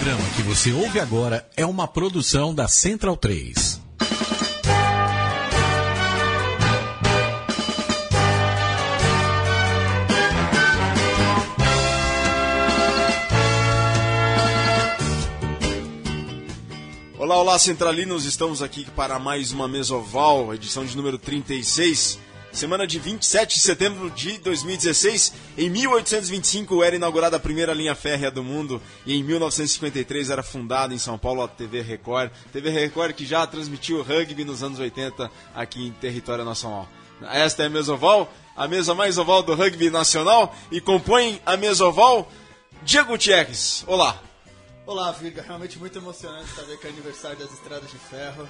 programa que você ouve agora é uma produção da Central 3. Olá, olá, centralinos! Estamos aqui para mais uma Mesoval, edição de número 36. Semana de 27 de setembro de 2016, em 1825 era inaugurada a primeira linha férrea do mundo e em 1953 era fundada em São Paulo a TV Record. TV Record que já transmitiu rugby nos anos 80 aqui em território nacional. Esta é a Mesoval, a mesa mais oval do rugby nacional e compõe a Mesoval Diego Gutierrez. Olá! Olá, Virga. Realmente muito emocionante saber que é aniversário das Estradas de Ferro.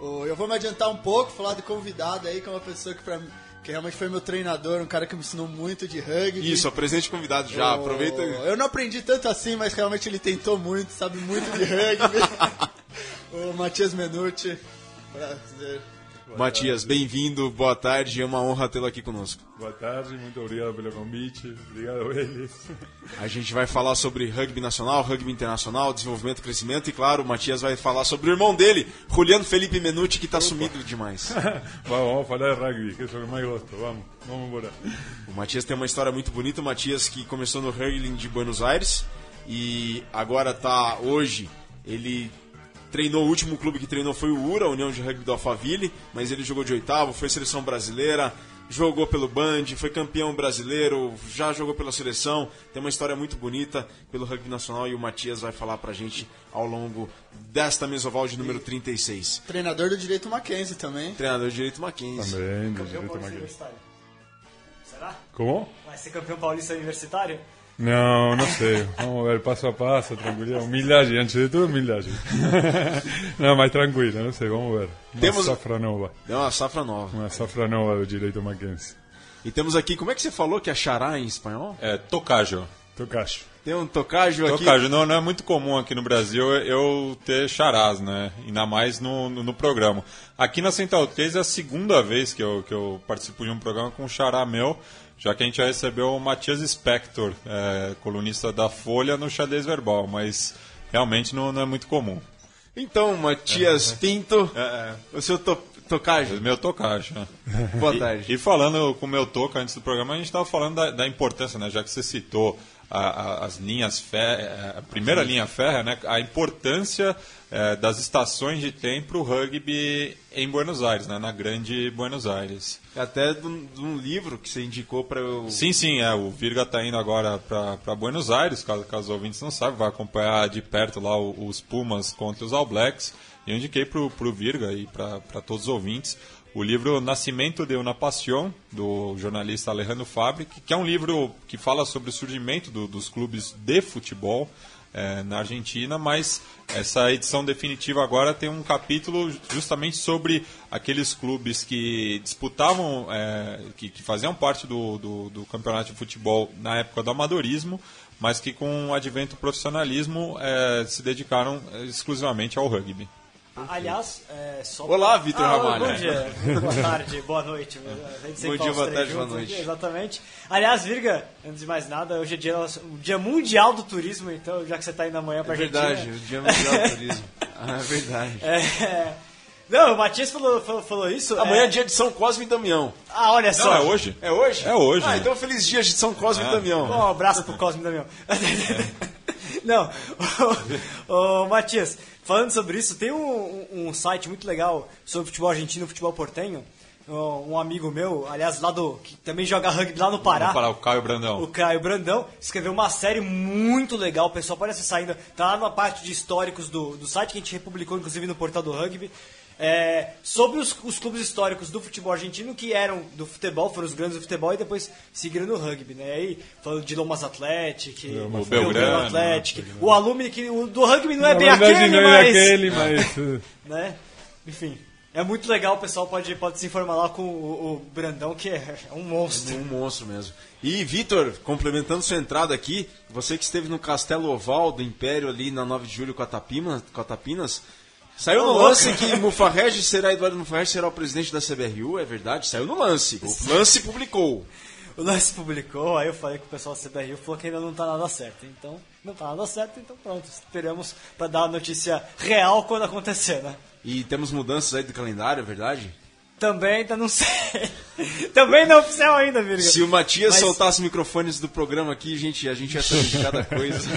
Eu vou me adiantar um pouco, falar do convidado aí, que é uma pessoa que, pra, que realmente foi meu treinador, um cara que me ensinou muito de rugby. Isso, apresente convidado já, O- aproveita. Eu não aprendi tanto assim, mas realmente ele tentou muito, sabe muito de rugby. o Matias Menucci. Prazer. Matias, bem-vindo, boa tarde, é uma honra tê-lo aqui conosco. Boa tarde, muito obrigado pelo convite. Obrigado, eles. A gente vai falar sobre rugby nacional, rugby internacional, desenvolvimento crescimento, e claro, o Matias vai falar sobre o irmão dele, Juliano Felipe Menucci, que tá sumido demais. vamos, vamos falar de rugby, que é o que mais gosto. Vamos, vamos embora. O Matias tem uma história muito bonita, o Matias que começou no hurling de Buenos Aires e agora tá hoje, ele treinou, o último clube que treinou foi o URA, a União de Rugby do Alphaville, mas ele jogou de oitavo, foi seleção brasileira, jogou pelo Band, foi campeão brasileiro, já jogou pela seleção, tem uma história muito bonita pelo rugby nacional e o Matias vai falar pra gente ao longo desta mesoval de número 36. Treinador do Direito Mackenzie também. Treinador de direito Mackenzie. Também, do Campeão direito universitário. Será? Como? Vai ser campeão paulista universitário? Não, não sei. Vamos ver passo a passo, tranquilo. Humildade, antes de tudo, humildade. não, mas tranquilo, não sei, vamos ver. Uma Temos- safra nova. É uma safra nova. Uma safra nova do direito Mackenzie. E temos aqui, como é que você falou que é xará em espanhol? É, tocajo. Tocacho. Tem um tocajo aqui. Tocajo, não, não é muito comum aqui no Brasil eu ter charás, né? Ainda mais no, no, no programa. Aqui na Central 3 é a segunda vez que eu, que eu participo de um programa com um xará meu, já que a gente já recebeu o Matias Spector, é, colunista da Folha, no xadrez verbal, mas realmente não, não é muito comum. Então, Matias Pinto, É, o seu to tocajo. Meu tocajo. né? Boa E- tarde. E, falando com o meu toca antes do programa, a gente estava falando da, da importância, né? Já que você citou a- a- as linhas férreas, a primeira linha férrea, né? A importância eh, das estações de trem para o rugby em Buenos Aires, né? Na grande Buenos Aires. Até de um, livro que você indicou para. Sim, sim, é. O Virga está indo agora para Buenos Aires, caso, caso os ouvintes não saibam, vai acompanhar de perto lá os Pumas contra os All Blacks. E eu indiquei para o Virga e para todos os ouvintes o livro Nascimento de una Pasión, do jornalista Alejandro Fabri, que, é um livro que fala sobre o surgimento do- dos clubes de futebol eh, na Argentina, mas essa edição definitiva agora tem um capítulo justamente sobre aqueles clubes que disputavam, eh, que, que faziam parte do, do, do campeonato de futebol na época do amadorismo, mas que com o advento do profissionalismo eh, se dedicaram exclusivamente ao rugby. Aliás, é, só. Olá, Vitor Ah, Ramalho. Bom dia, boa tarde, boa noite. A Bom dia, boa tarde, boa noite. aqui, Exatamente. Aliás, Virga, antes de mais nada, hoje é dia, o dia mundial do turismo, então já que você está indo amanhã pra É verdade, Argentina. o Dia Mundial do Turismo. Ah, é verdade. É, Não, o Matias falou, falou, falou isso. Amanhã é é... dia de São Cosme e Damião. Ah, olha só. Não, é hoje. É hoje? É hoje, Ah, né? então feliz dia de São Cosme e Damião. Um abraço pro Cosme Damião. Não, ô, ô, Matias, falando sobre isso, tem um, um- site muito legal sobre futebol argentino, futebol portenho. Um amigo meu, aliás, lá do. que também joga rugby lá no Pará. Falar o Caio Brandão. O Caio Brandão escreveu uma série muito legal, o pessoal pode acessar ainda. Tá lá na parte de históricos do, do site que a gente republicou, inclusive no portal do rugby. É, sobre os, os clubes históricos do futebol argentino que eram do futebol, foram os grandes do futebol e depois seguiram no rugby, né? Aí falando de Lomas Athletic, Lomas o Belgrano, Belgrano Athletic, o Alumni que o do rugby não é Na bem aquele, não mas, é aquele, mas. né? Enfim, é muito legal, o pessoal pode, pode se informar lá com o, o Brandão, que é um monstro. Um monstro mesmo. E, Vitor, complementando sua entrada aqui, você que esteve no Castelo Oval do Império ali na 9 de julho com a, Tapima, com a Tapinas, saiu no lance que Mufarrege será, Eduardo Mufarrege será o presidente da CBRU, é verdade? Saiu no lance. O lance publicou. o lance publicou, aí eu falei com o pessoal do CBRU, falou que ainda não tá nada certo. Então, não tá nada certo, então pronto, esperamos para dar a notícia real quando acontecer, né? E temos mudanças aí do calendário, é verdade? Também ainda não sei. Também não é oficial ainda, Virga. Se o Matias Mas- soltasse microfones do programa aqui, gente, a gente ia saber de cada coisa.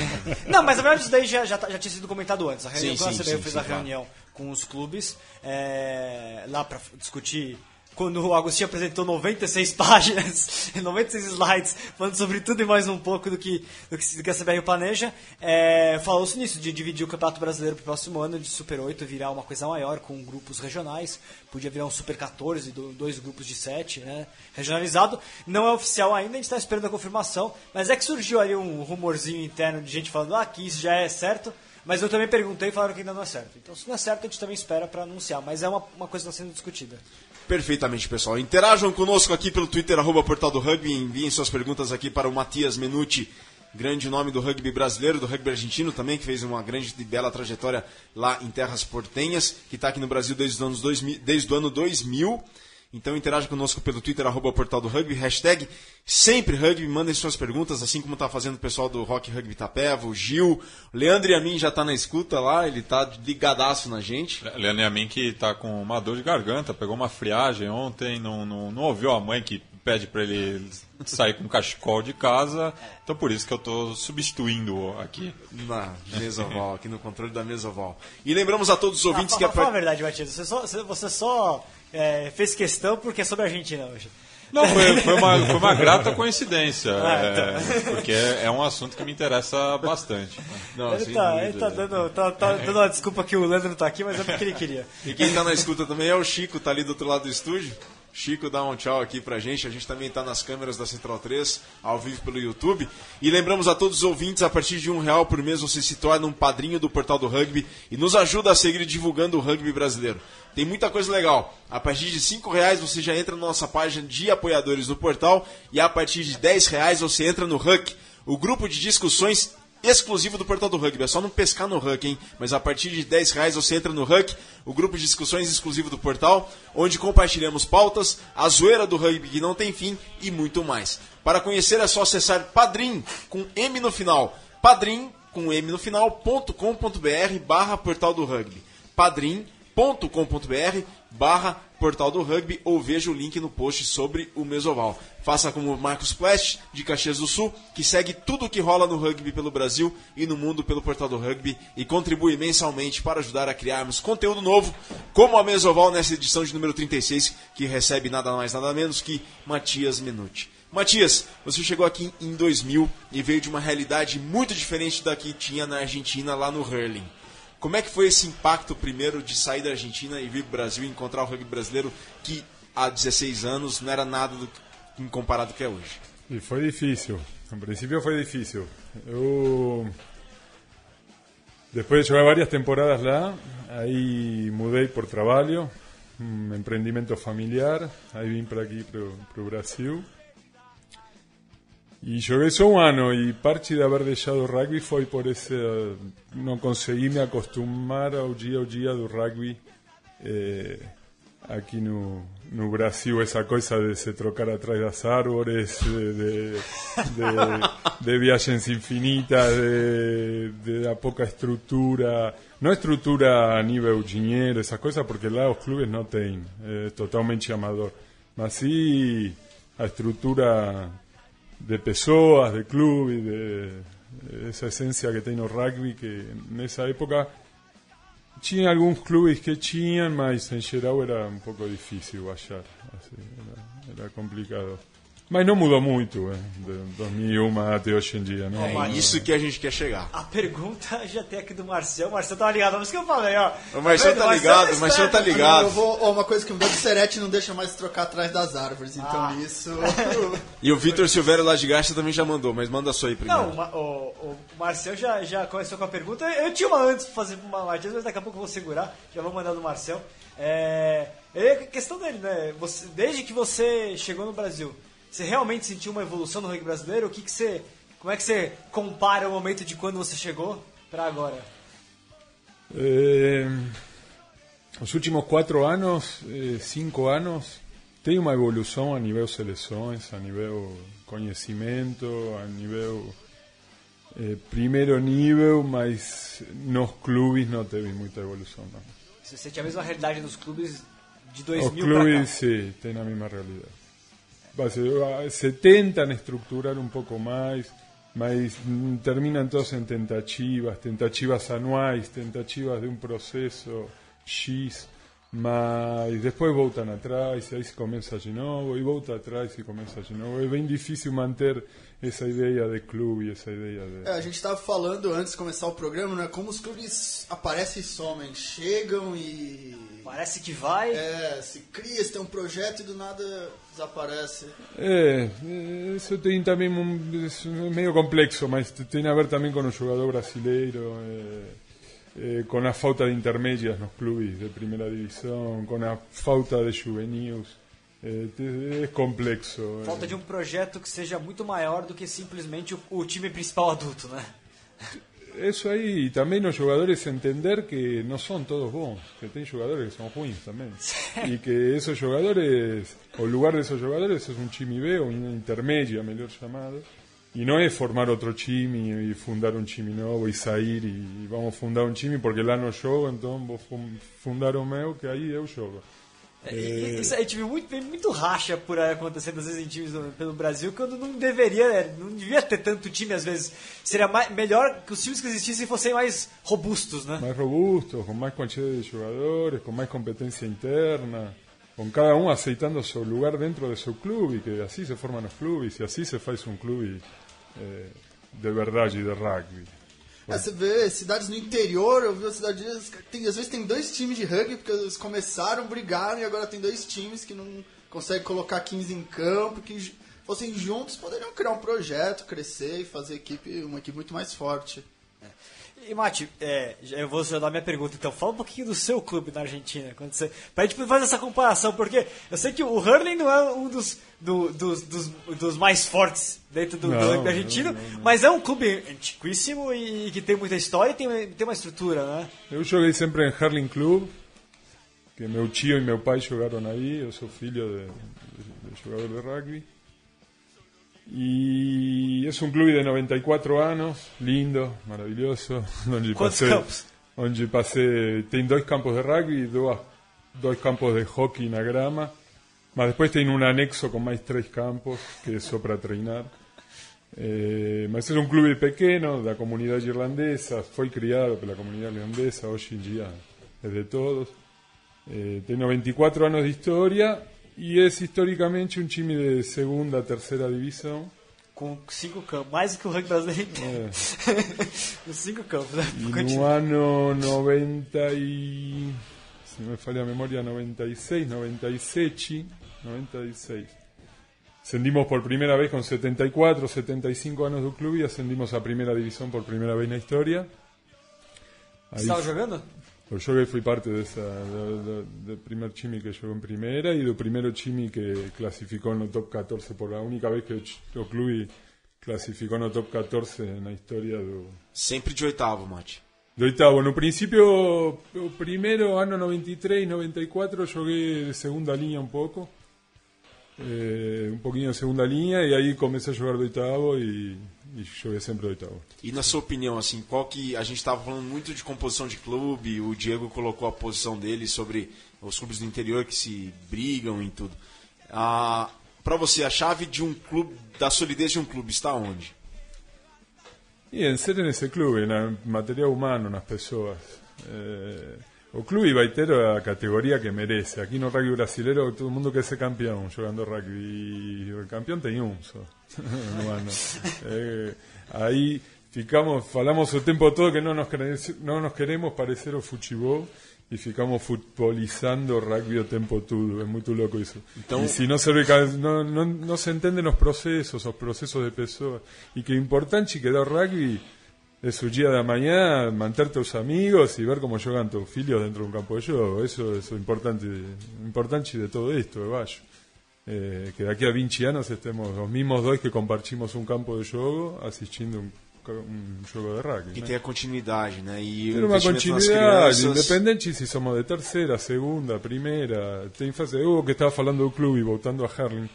Não, mas na verdade isso daí já, já, tá- já tinha sido comentado antes. A reunião Sim, sim, a sim, fez sim, a claro. reunião com os clubes é, lá para discutir. Quando o Agostinho apresentou 96 páginas, 96 slides, falando sobre tudo e mais um pouco do que, do que, do que a CBRU planeja, é, falou-se nisso, de dividir o Campeonato Brasileiro para o próximo ano, de Super 8 virar uma coisa maior, com grupos regionais, podia virar um Super 14, do- dois grupos de 7, né, regionalizado. Não é oficial ainda, a gente está esperando a confirmação, mas é que surgiu ali um rumorzinho interno de gente falando, ah, que isso já é certo, mas eu também perguntei e falaram que ainda não é certo. Então, se não é certo, a gente também espera para anunciar, mas é uma, uma coisa que está sendo discutida. Perfeitamente, pessoal. Interajam conosco aqui pelo Twitter, arroba Portal do Rugby. Enviem suas perguntas aqui para o Matias Menucci, grande nome do rugby brasileiro, do rugby argentino também, que fez uma grande e bela trajetória lá em terras portenhas, que está aqui no Brasil desde, os anos 2000, desde o ano 2000. Então interaja conosco pelo Twitter, arroba Portal do Rugby, hashtag sempre rugby, mandem suas perguntas, assim como está fazendo o pessoal do Rock Rugby Itapeva, o Gil, o Leandro e a mim já está na escuta lá, ele está ligadaço na gente. Leandro Yamin que tá com uma dor de garganta, pegou uma friagem ontem, não, não, não ouviu a mãe que pede para ele sair com cachecol de casa, então por isso que eu tô substituindo aqui. Na Mesoval, aqui no controle da Mesoval. E lembramos a todos os ouvintes ah, que a fala, fala a verdade, Matias, você só, você- você só é, fez questão porque é sobre a Argentina hoje. Não, foi, foi uma, foi uma grata coincidência, Ah, é, porque é, é um assunto que me interessa bastante. Não, Ele sem tá, tá dando, tá, tá dando uma desculpa que o Leandro não tá aqui, mas é porque ele queria. E quem tá na escuta também é o Chico, tá ali do outro lado do estúdio. Chico, dá um tchau aqui pra gente. A gente também tá nas câmeras da Central 3, ao vivo pelo YouTube. E lembramos a todos os ouvintes, a partir de um real por mês você se torna um padrinho do Portal do Rugby e nos ajuda a seguir divulgando o rugby brasileiro. Tem muita coisa legal. A partir de cinco reais você já entra na nossa página de apoiadores do portal e a partir de 10 reais você entra no HUC, o grupo de discussões exclusivo do Portal do Rugby. É só não pescar no Huck, hein? Mas a partir de 10 reais você entra no Huck, o grupo de discussões exclusivo do portal, onde compartilhamos pautas, a zoeira do rugby que não tem fim e muito mais. Para conhecer é só acessar Padrim, com M no final. Padrim, com M no final, ponto com ponto br, barra Portal do Rugby. padrim.com.br barra Portal do Rugby ou veja o link no post sobre o Mesoval. Faça como o Marcos Plast, de Caxias do Sul, que segue tudo o que rola no rugby pelo Brasil e no mundo pelo Portal do Rugby e contribui mensalmente para ajudar a criarmos conteúdo novo, como a Mesoval nessa edição de número 36, que recebe nada mais nada menos que Matias Menucci. Matias, você chegou aqui em 2000 e veio de uma realidade muito diferente da que tinha na Argentina, lá no hurling. Como é que foi esse impacto primeiro de sair da Argentina e vir para o Brasil e encontrar o rugby brasileiro que há 16 anos não era nada do, em comparado ao que é hoje? Y fue difícil. En principio fue difícil. Yo, después de jugar varias temporadas lá, ahí mudei por trabalho, um empreendimento familiar, aí vim para aqui, para o Brasil. E joguei só um ano e parte de haver deixado o rugby foi por esse não consegui me acostumar ao dia a dia do rugby eh, aqui no, no Brasil essa coisa de se trocar atrás das árvores de, de, de, de viagens infinitas de, de da pouca estrutura não estrutura a nível dinheiro essa coisa porque lá os clubes não têm é totalmente amador. Mas sim a estrutura de pessoas, de clubes, de, de esa esencia que tem no rugby que nessa época tinha alguns clubes que tinham, mas em geral era um pouco difícil achar, assim, era complicado. Mas não mudou muito, eh, de 2001 até hoje em dia, não? É isso que a gente quer chegar. A pergunta já tem aqui do Marcel. O Marcel tava ligado, mas que eu falei, ó. O Marcel tá ligado, o Marcel tá ligado. Eu vou, ó, uma coisa que mudou de Serete não deixa mais trocar atrás das árvores, então Ah. isso. E o Vitor Silvério lá de Garça também já mandou, mas manda sua aí primeiro. Não, o, o, o Marcel já, já começou com a pergunta. Eu tinha uma antes pra fazer pro Matias, mas daqui a pouco eu vou segurar. Já vou mandar do Marcel. É, é questão dele, né? Você, desde que você chegou no Brasil, você realmente sentiu uma evolução no rugby brasileiro? O que, que você. Como é que você compara o momento de quando você chegou pra agora? Eh, os últimos cuatro anos, eh, cinco anos, tem uma evolução a nível seleções, a nível conhecimento, a nível eh, primeiro nível, mas nos clubes não teve muita evolução. Não. Você sente a mesma realidade nos clubes de Os 2000 clubes, pra cá? sim, têm a mesma realidade. Base, ah, Se tentam estruturar um pouco mais, mas mm, terminam todos em tentativas, tentativas anuais, tentativas de um processo X, mas depois voltam atrás, e aí se começa de novo, e volta atrás e começa de novo. É bem difícil manter essa ideia de clube, essa ideia de... É, a gente estava falando antes de começar o programa, né? Como os clubes aparecem e somem, chegam e. Parece que vai. É, se cria, se tem um projeto e do nada desaparece. É, isso tem também um, es meio complexo, mas tem a ver também com o jogador brasileiro, eh, eh, com a falta de intermédias nos clubes de primeira divisão, com a falta de juvenis. Eh, te- é complexo. eh. Falta de um projeto que seja muito maior do que simplesmente o, o time principal adulto, né? Eso aí, e também os jogadores entender que não são todos bons, que tem jogadores que são ruins também. E que esses jogadores, o lugar desses jogadores é um time B, ou um intermédio, melhor chamado. E não é formar outro time e fundar um time novo e sair e vamos fundar um time porque lá não jogo, então vou fun- fundar o meu que aí eu jogo. E- e- Isso aí, tive muito, tem muito racha por aí acontecendo às vezes em times pelo Brasil, quando não deveria, né? não devia ter tanto time às vezes. Seria mais, melhor que os times que existissem fossem mais robustos, né? mais robustos, com mais quantidade de jogadores, com mais competência interna, com cada um aceitando seu lugar dentro de seu clube, que assim se formam os clubes e assim se faz um clube eh, de verdade de rugby. É, você vê cidades no interior, eu vi cidades. Tem, às vezes tem dois times de rugby, porque eles começaram, brigaram e agora tem dois times que não conseguem colocar 15 em campo, que fossem juntos poderiam criar um projeto, crescer e fazer equipe, uma equipe muito mais forte. E Mati, é, já- eu vou dar minha pergunta então. Fala um pouquinho do seu clube na Argentina, quando você, pra gente fazer essa comparação, porque eu sei que o Hurling não é um dos, do- dos, dos, dos mais fortes dentro do, do Não, rugby argentino, não, não, mas é um clube antiquíssimo e que tem muita história e tem, tem uma estrutura, né? Eu joguei sempre em Harling Club, que meu tio e meu pai jogaram aí, eu sou filho de, de, de jogador de rugby. E es un club de 94 anos, lindo, maravilhoso, onde Quantos passei, campos? onde passei, tem dois campos de rugby e dois, dois campos de hockey na grama, mas depois tem um anexo com mais três campos, que é só para treinar. Eh, mas é um clube pequeno da comunidade irlandesa, foi criado pela comunidade irlandesa, hoje em dia é de todos. Eh, tem 94 anos de história e é historicamente um time de segunda, terceira divisão. Com cinco campos, mais que o rugby brasileiro inteiro. Com cinco campos, né? E Continua. no ano 90 e... Se não me falha a memória, 96, 97, 96. Ascendimos por primera vez con 74, 75 anos do clube e ascendimos a primeira divisão por primeira vez na história. Você estava jogando? Eu joguei, fui parte dessa, do, do, do primer time que jogou em primeira e do primeiro time que clasificou no top 14 por a única vez que o, clube clasificou no top 14 na história do, Sempre de oitavo, Mate. do oitavo. No princípio, o primeiro ano 93, 94, joguei de segunda linha um pouco. Eh, um pouquinho de segunda linha e aí comecei a jogar do oitavo e, e sempre oitavo. E na sua opinião, assim, qual que a gente estava falando muito de composição de clube, o Diego colocou a posição dele sobre os clubes do interior que se brigam e tudo. Ah, para você, a chave de um clube, da solidez de um clube está onde? E en ser nesse clube, na material humano, nas pessoas. Eh, o clube vai ter a categoria que merece. Aqui no rugby brasileiro todo mundo quer ser campeão jogando rugby. E o campeão tem um só no ano. Eh, aí ficamos, falamos o tempo todo que não nos, quere- não nos queremos parecer ao futebol e ficamos futbolizando o rugby o tempo todo. É muito louco isso. Então- E se não se, reca- não, não, não se entendem os processos, os processos de pessoas. E que o importante que dá o é o dia da manhã manter teus amigos e ver como jogam teus filhos dentro de um campo de jogo. Eso é o importante, importante de todo isto, eu acho. Eh, que daqui a 20 anos estemos os mesmos dois que compartimos um campo de jogo assistindo um, um jogo de rugby. Que né? tenha continuidade, né? E Ter uma continuidade, crianças. independente se somos de terceira, segunda, primeira. Tem que fazer. Eu que estava falando do clube, voltando a Harling,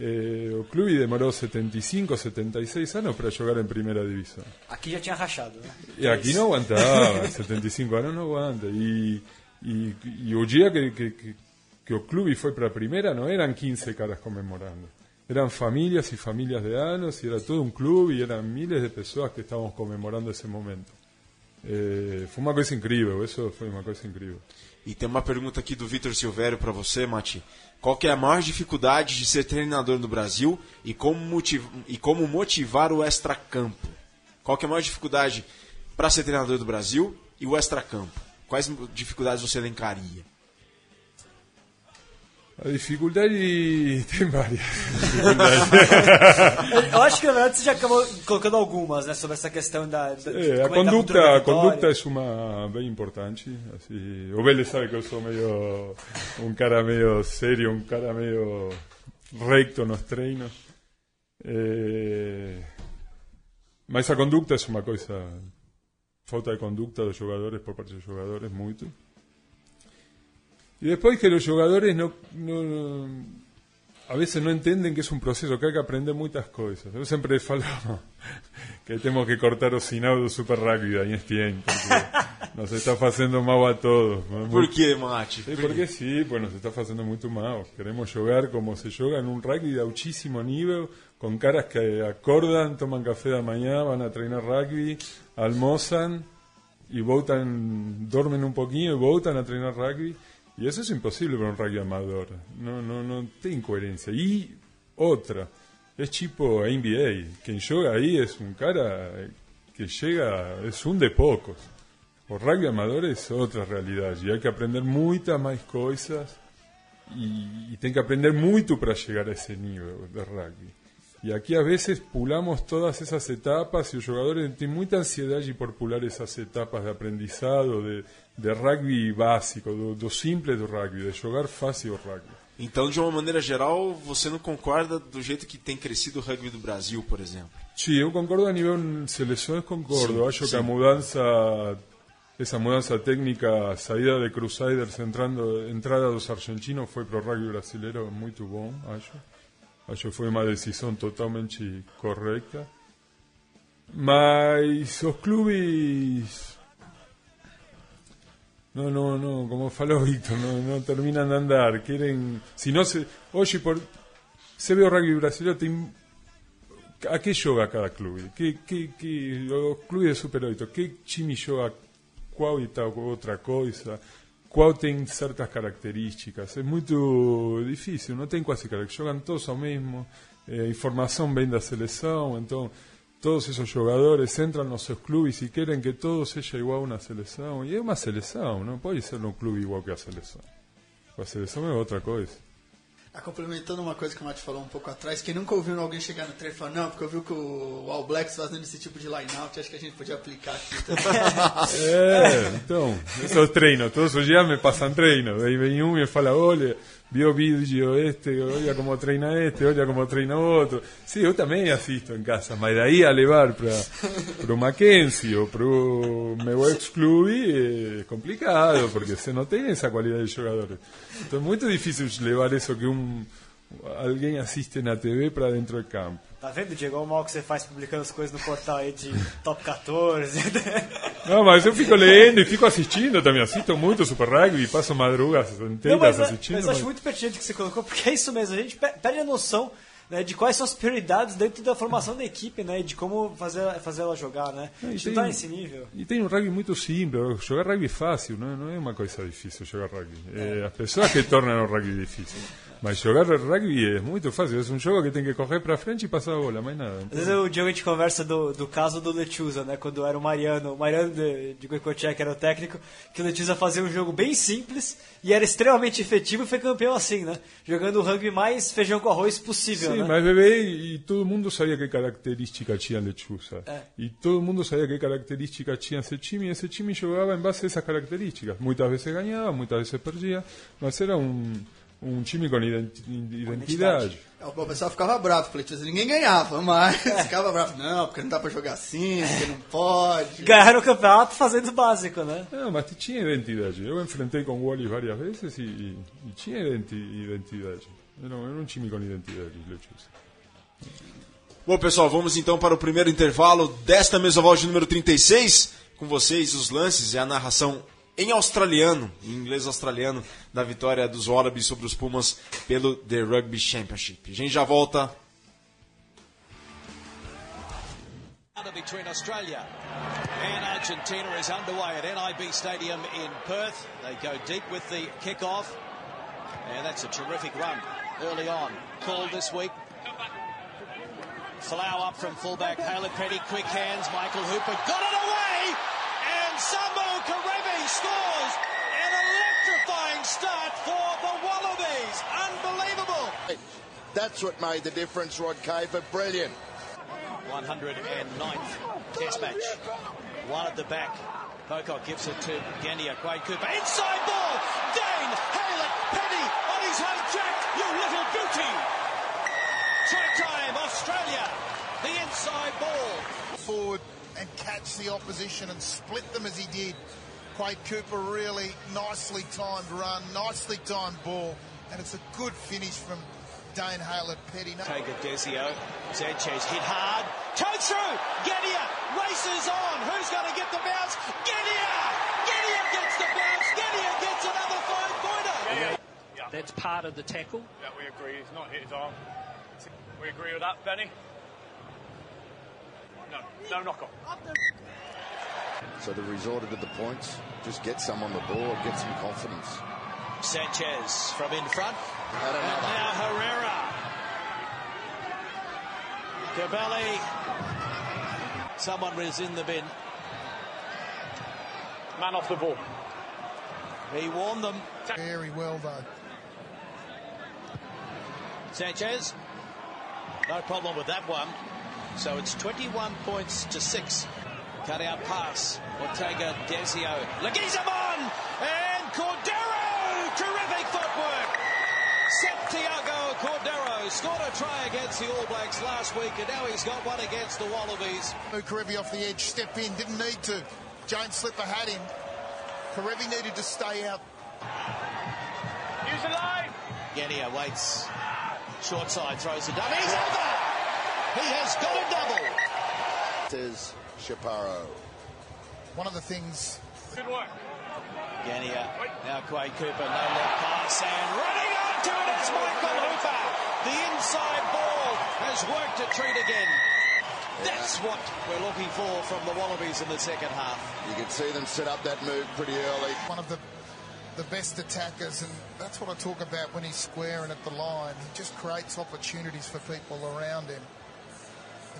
eh, o clube demorou 75, 76 anos para jogar em primeira divisão. Aqui já tinha rachado, né? E aqui não aguantava, 75 anos não aguanta. E, e, e o dia que, que, que, que o clube foi para a primeira, não eram 15 caras comemorando. Eram famílias e famílias de anos, e era todo um clube, e eram miles de pessoas que estavam comemorando esse momento. Eh, foi uma coisa incrível, isso foi uma coisa incrível. E tem uma pergunta aqui do Vitor Silvério para você, Mati. Qual que é a maior dificuldade de ser treinador no Brasil e como, motiv... e como motivar o extracampo? Qual que é a maior dificuldade para ser treinador do Brasil e o extracampo? Quais dificuldades você elencaria? A dificuldade tem várias. Eu acho que na verdade você já acabou colocando algumas, né? Sobre essa questão da. da É, a é conduta, da a conduta é uma bem importante. Assim, o Vélez sabe que eu sou meio um cara meio sério, um cara meio recto nos treinos. É, mas a conduta é uma coisa. Falta de conduta dos jogadores por parte dos jogadores, muito. Y después que los jugadores no, no- no- a veces no entienden que es un proceso, que hay que aprender muchas cosas. Yo siempre falo que tenemos que cortar o sinal do Super Rugby da ESPN, porque nos está fazendo mal a todos. Por que, Mati? Sí, porque sí, pues nos está fazendo muito mal. Queremos jugar como se juega en un rugby de altísimo nivel, con caras que acordan, toman café de mañana, van a treinar rugby, almorzan y votan, dormen un poquito y votan a treinar rugby. Y eso es imposible para un rugby amador. No, no, no tiene coherencia. Y otra, es tipo NBA. Quien juega ahí es un cara que llega, es un de pocos. O rugby amador es otra realidad y hay que aprender muchas más cosas y, y que aprender muito para llegar a ese nivel de rugby. Y aquí a veces pulamos todas esas etapas y los jugadores tienen mucha ansiedad y por pular esas etapas de aprendizado, de, de rugby básico, do, do simples do rugby, de jogar fácil o rugby. Então, de uma maneira geral, você não concorda do jeito que tem crescido o rugby do Brasil, por exemplo? Sí, eu concordo a nivel seleções, concordo. Sim, Acho sim. que a mudança, esa mudança técnica, a saída de Crusaders, entrando, entrada dos argentinos foi para o rugby brasileiro muito bom, acho. Acho que foi uma decisão totalmente correta. Mas os clubes no, no, no, como falou Víctor, no, no terminan de andar. Quieren, si no se, oye, por, se ve o rugby brasileiro, tem a que joga cada clube? Que, que, que, os clubes de Super 8, que time joga qual e tal outra coisa? Qual tem certas características? É muito difícil, não tem quase características. Jogam todos ao mesmo, eh, a informação vem da seleção, então todos esos jogadores entran nos seus clubes e querem que todo seja igual a uma seleção. E é uma seleção, não pode ser um clube igual que a seleção. A seleção é outra coisa. Ah, complementando uma coisa que o Mate falou um pouco atrás, quem nunca ouviu alguém chegar no treino e falar, não, porque eu vi que o All Blacks fazendo esse tipo de line-out, acho que a gente podia aplicar aqui também. É, então, esos treinos, todos os dias me passam treino. Aí vem um e fala, olha, viu o vídeo este, olha como treina este, olha como treina outro. Sim, eu também assisto em casa, mas daí a levar para o Mackenzie ou para o meu ex-clube é complicado, porque você não tem essa qualidade de jogadores. Então é muito difícil levar isso que um alguém assiste na TV para dentro do campo. Tá vendo, Diego? Olha o mal que você faz publicando as coisas no portal aí de top 14. Não, mas eu fico lendo e fico assistindo também. Assisto muito Super Rugby, passo madrugas Não, inteiras mas, assistindo. mas eu acho muito pertinente o que você colocou, porque é isso mesmo, a gente pe- perde a noção né, de quais são as prioridades dentro da formação da equipe, né? E de como fazer, fazer ela jogar, né? A e gente tem- não tá nesse nível. E tem um rugby muito simples. Jogar rugby é fácil, não, não é uma coisa difícil jogar rugby. É, as pessoas que tornam o rugby difícil. Mas jogar rugby é muito fácil. É um jogo que tem que correr para frente e passar a bola, mais nada. Às vezes o Diogo a gente conversa do, do caso do Lechuza, né? Quando era o Mariano, o Mariano de, de Goicoechea, que era o técnico, que o Lechuza fazia um jogo bem simples e era extremamente efetivo e foi campeão assim, né? Jogando o rugby mais feijão com arroz possível, Sim, né? mas bebê, e todo mundo sabia que característica tinha Lechuza. É. E todo mundo sabia que característica tinha esse time, e esse time jogava em base a essas características. Muitas vezes ganhava, muitas vezes perdia, mas era um, um time com identi- identidade. É, O pessoal ficava bravo, falei, "Tio, ninguém ganhava, mas ficava bravo. Não, porque não dá pra jogar assim, porque não pode. Ganharam o campeonato fazendo o básico, né? Não, mas tinha identidade. Eu enfrentei com o Wally várias vezes e, e, e tinha identi- identidade. Era, um- era um time com identidade, Lechuza. Bom, pessoal, vamos então para o primeiro intervalo desta mesoval de número 36. Com vocês, os lances e a narração em australiano, em inglês australiano, da vitória dos Wallabies sobre os Pumas pelo The Rugby Championship. A gente já volta. between Australia and Argentina is underway at NIB Stadium in Perth. They go deep with the kick-off. And that's a terrific run early on. Called this week. Flow up from fullback. Haley Petty, quick hands. Michael Hooper got it away. And Sambo Karevi scores. An electrifying start for the Wallabies. Unbelievable. That's what made the difference, Rod Caver. Brilliant. 109th test match. One at the back. Pocock gives it to Genia. Quade Cooper. Inside ball. Dane Haylett Petty on his home track. You little beauty. Try time, Australia. The inside ball. forward and catch the opposition and split them as he did. Quade Cooper really nicely timed run, nicely timed ball, and it's a good finish from Dane Haylett Petty. Take Tega Desio. Sanchez hit hard. Comes through. Genia races on. Who's going to get the bounce? Genia! Genia gets the bounce. Genia gets another five pointer. That's part of the tackle. Yeah, we agree. He's not hit his arm. We agree with that, Benny? No, no knock on. So they've resorted to the points. Just get some on the board, get some confidence. Sanchez from in front. And now Herrera. Cabelli. Someone was in the bin. Man off the ball. He warned them. Very well, though. Sanchez. No problem with that one. So it's 21 points to 6. Cut out pass. Ortega Desio. Leguizamon! And Cordero! Terrific footwork! Santiago Cordero scored a try against the All Blacks last week, and now he's got one against the Wallabies. Karevi off the edge, step in, didn't need to. James Slipper had him. Karevi needed to stay out. Use the line. Genia waits. Short side throws a dummy. He's over! He has got a double. Says Chaparro. One of the things Good work. Gania. Now Quade Cooper, no look pass and running onto. It's Michael Hooper. The inside ball has worked a treat again. That's what we're looking for from the Wallabies in the second half. You can see them set up that move pretty early. one of the the best attackers, and that's what I talk about when he's squaring at the line. He just creates opportunities for people around him.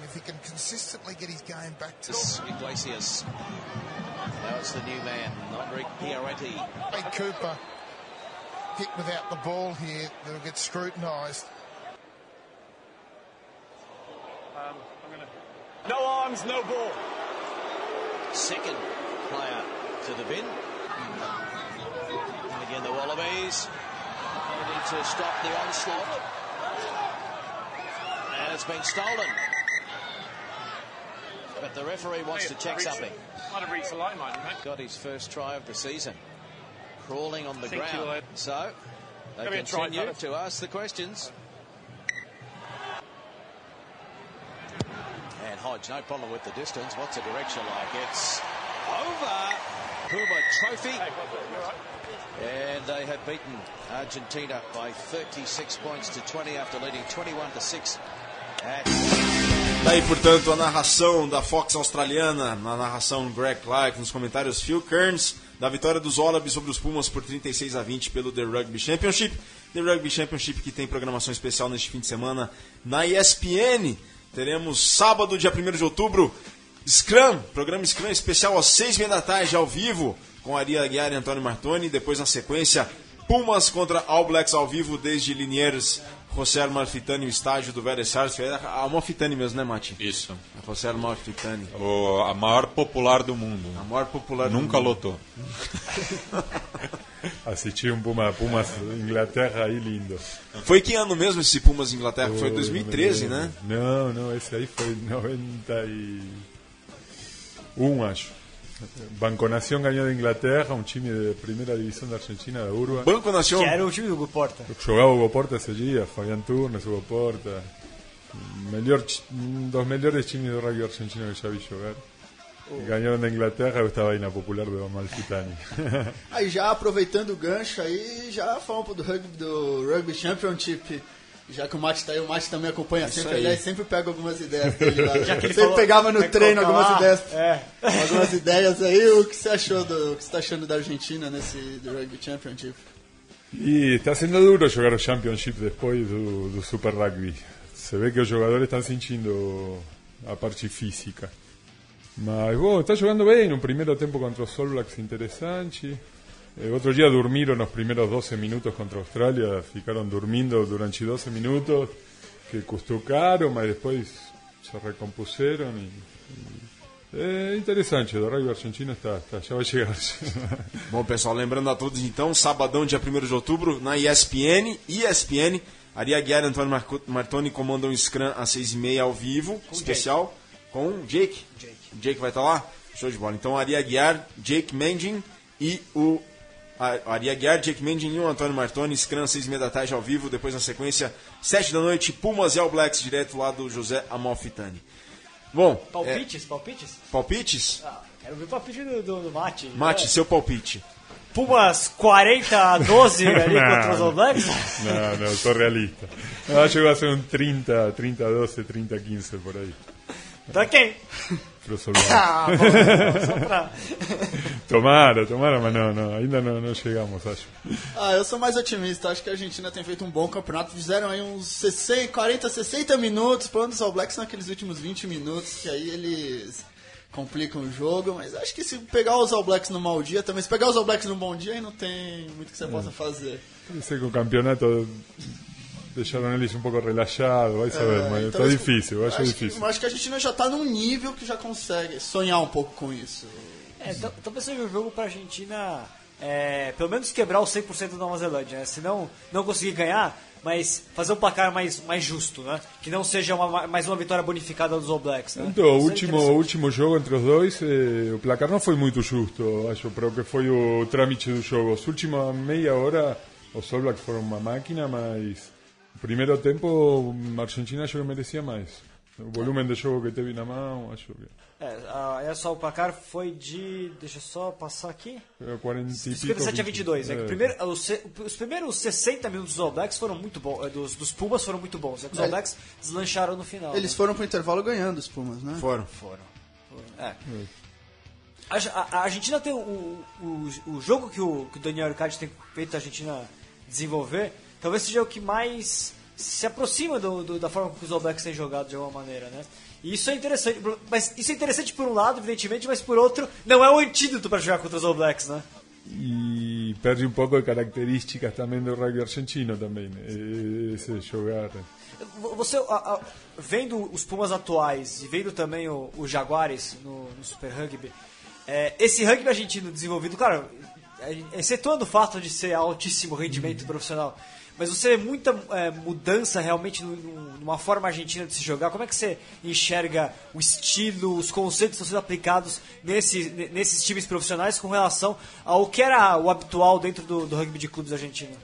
And if he can consistently get his game back to Iglesias. Now it's the new man, Enrique Pieretti. Hey, Cooper, hit without the ball here, that'll get scrutinised. Um, I'm gonna. No arms, no ball. Second player to the bin. And again, the Wallabies They need to stop the onslaught. And it's been stolen. But the referee wants to check something. Might have reached the line, might have. Got his first try of the season. Crawling on the ground. So, they Give a try, continue to ask the questions. And Hodge, no problem with the distance. What's the direction like? It's over. Puma Trophy. Hey, well done. You all right? And they have beaten Argentina by 36 points to 20 after leading 21 to 6 at Daí, portanto, a narração da Fox australiana, na narração Greg Clark, nos comentários Phil Kearns, da vitória dos Wallabies sobre os Pumas por 36 a 20 pelo The Rugby Championship. The Rugby Championship que tem programação especial neste fim de semana na ESPN. Teremos sábado, dia 1 de outubro, Scrum, programa Scrum especial às 6 h da tarde, ao vivo, com Aria Aguiar e Antônio Martoni. Depois, na sequência, Pumas contra All Blacks ao vivo desde Liniers, José Malfitani, o estágio do Velho Sarsfield. É a Malfitani mesmo, né, Mati? Isso. A José Malfitani. O, a maior popular do mundo. A maior popular do Nunca mundo. lotou. Assisti um Puma, Pumas Inglaterra aí lindo. Foi que ano mesmo esse Pumas Inglaterra? Foi Oh, 2013, não né? Não, não, esse aí foi 91, acho. Banco Nación ganhou da Inglaterra, um time de primeira divisão da Argentina, da Urba. Banco Nación. Que era o time do Hugo Porta. Jogava Hugo Porta esse dia, Fabián Turnes, Hugo Porta. Melhor, um dos melhores times do rugby argentino que já vi jogar. Ganharam da Inglaterra, eu estava aí na popular do Amalfitani. Aí já aproveitando o gancho aí, já falando do rugby, do Rugby Championship. Já que o Mate tá aí, o Mate também acompanha Isso sempre, aí. aliás, sempre pega algumas ideias dele lá. Já que ele sempre falou- pegava no treino algumas lá, ideias. é. Algumas ideias aí, o que você achou do. O que você tá achando da Argentina nesse do Rugby Championship? E está sendo duro jogar o Championship depois do, do Super Rugby. Se vê que os jogadores estão sentindo a parte física. Mas, bom, está jogando bem. Um primeiro tempo contra os All Blacks interessante. Eh, outro dia dormiram nos primeiros 12 minutos contra a Austrália. Ficaram dormindo durante 12 minutos, que custou caro, mas depois se recompuseram. E, e- é interessante, o rugby argentino está, está, já vai chegar. Bom, pessoal, lembrando a todos então, sabadão, dia 1 de outubro, na ESPN, ESPN, Aria Guiar e Antônio Marco- Martoni comandam o Scrum às 6h30 ao vivo, especial, com Jake. Jake. vai estar lá? Show de bola. Então, Aria Guiar, Jake Mendin e o Aria Guiar, Jake Mendin e o Antônio Martoni, Scrum às 6h30 da tarde ao vivo, depois na sequência, 7 da noite, Pumas e All Blacks, direto lá do José Amalfitani. Bom, é, Palpites? Palpites? palpites? Ah, quero ver o palpite do, do, do Mate. Mate, É. seu palpite. Pumas 40 a 12 ali Não. contra os All Blacks? No, no, soy realista. No, yo iba a hacer un 30, 30, 12, 30, 15 por ahí. Da quem? Pro Solvay. Ah, bom, só pra... Tomara, tomara, mas no, no, ainda no, no llegamos, acho. Ah, eu sou mais otimista. Acho que a Argentina tem feito um bom campeonato. Fizeram aí uns 60, 40, 60 minutos. Falando dos All Blacks naqueles últimos 20 minutos, que aí eles complicam o jogo. Mas acho que se pegar os All Blacks num mau dia também, se pegar os All Blacks num bom dia, aí não tem muito que você possa fazer. Parece que o campeonato deixaron eles um pouco relaxado, vai saber, mas então tá difícil, eu acho acho difícil. Que, acho que a Argentina já tá num nível que já consegue sonhar um pouco com isso. É, então, talvez seja um jogo pra Argentina, é, pelo menos quebrar o 100% da Nova Zelândia, né? Se não, não conseguir ganhar, mas fazer um placar mais, mais justo, né? Que não seja uma, mais uma vitória bonificada dos All Blacks, né? Então, o é último, o último jogo entre os dois, eh, o placar não foi muito justo, acho, para o que foi o trâmite do jogo. Os última meia hora, os All Blacks foram uma máquina, mas o primeiro tempo, a Argentina acho que merecia mais. O volume de jogo que teve na mão, acho que É, ah, é só o placar foi de. Deixa eu só passar aqui. era 40 e pico. 57 a 22. É. que É. primeiro, os, os primeiros 60 minutos dos All Blacks foram muito bons. eh, Dos, dos Pumas foram muito bons. É que os All É. Blacks deslancharam no final. Eles né? foram pro intervalo ganhando os Pumas, né? Foram. Foram. É. A, a- a Argentina tem o, o, o jogo que o, que o Daniel Arcade tem feito a Argentina desenvolver, talvez seja o que mais se aproxima do, do- da forma que os All Blacks têm jogado de alguma maneira, né? E isso é interessante, mas isso é interessante por um lado, evidentemente, mas por outro, não é o antídoto para jogar contra os All Blacks, né? E perde um pouco de características também do rugby argentino também, esse jogar. Você, a- a- vendo os Pumas atuais e vendo também o, o Jaguares no, no Super Rugby, é, esse rugby argentino desenvolvido, claro, é, excetuando o fato de ser altíssimo rendimento profissional, mas você vê muita é, mudança realmente numa forma argentina de se jogar. Como é que você enxerga o estilo, os conceitos que estão sendo aplicados nesse, nesses times profissionais com relação ao que era o habitual dentro do, do rugby de clubes argentino?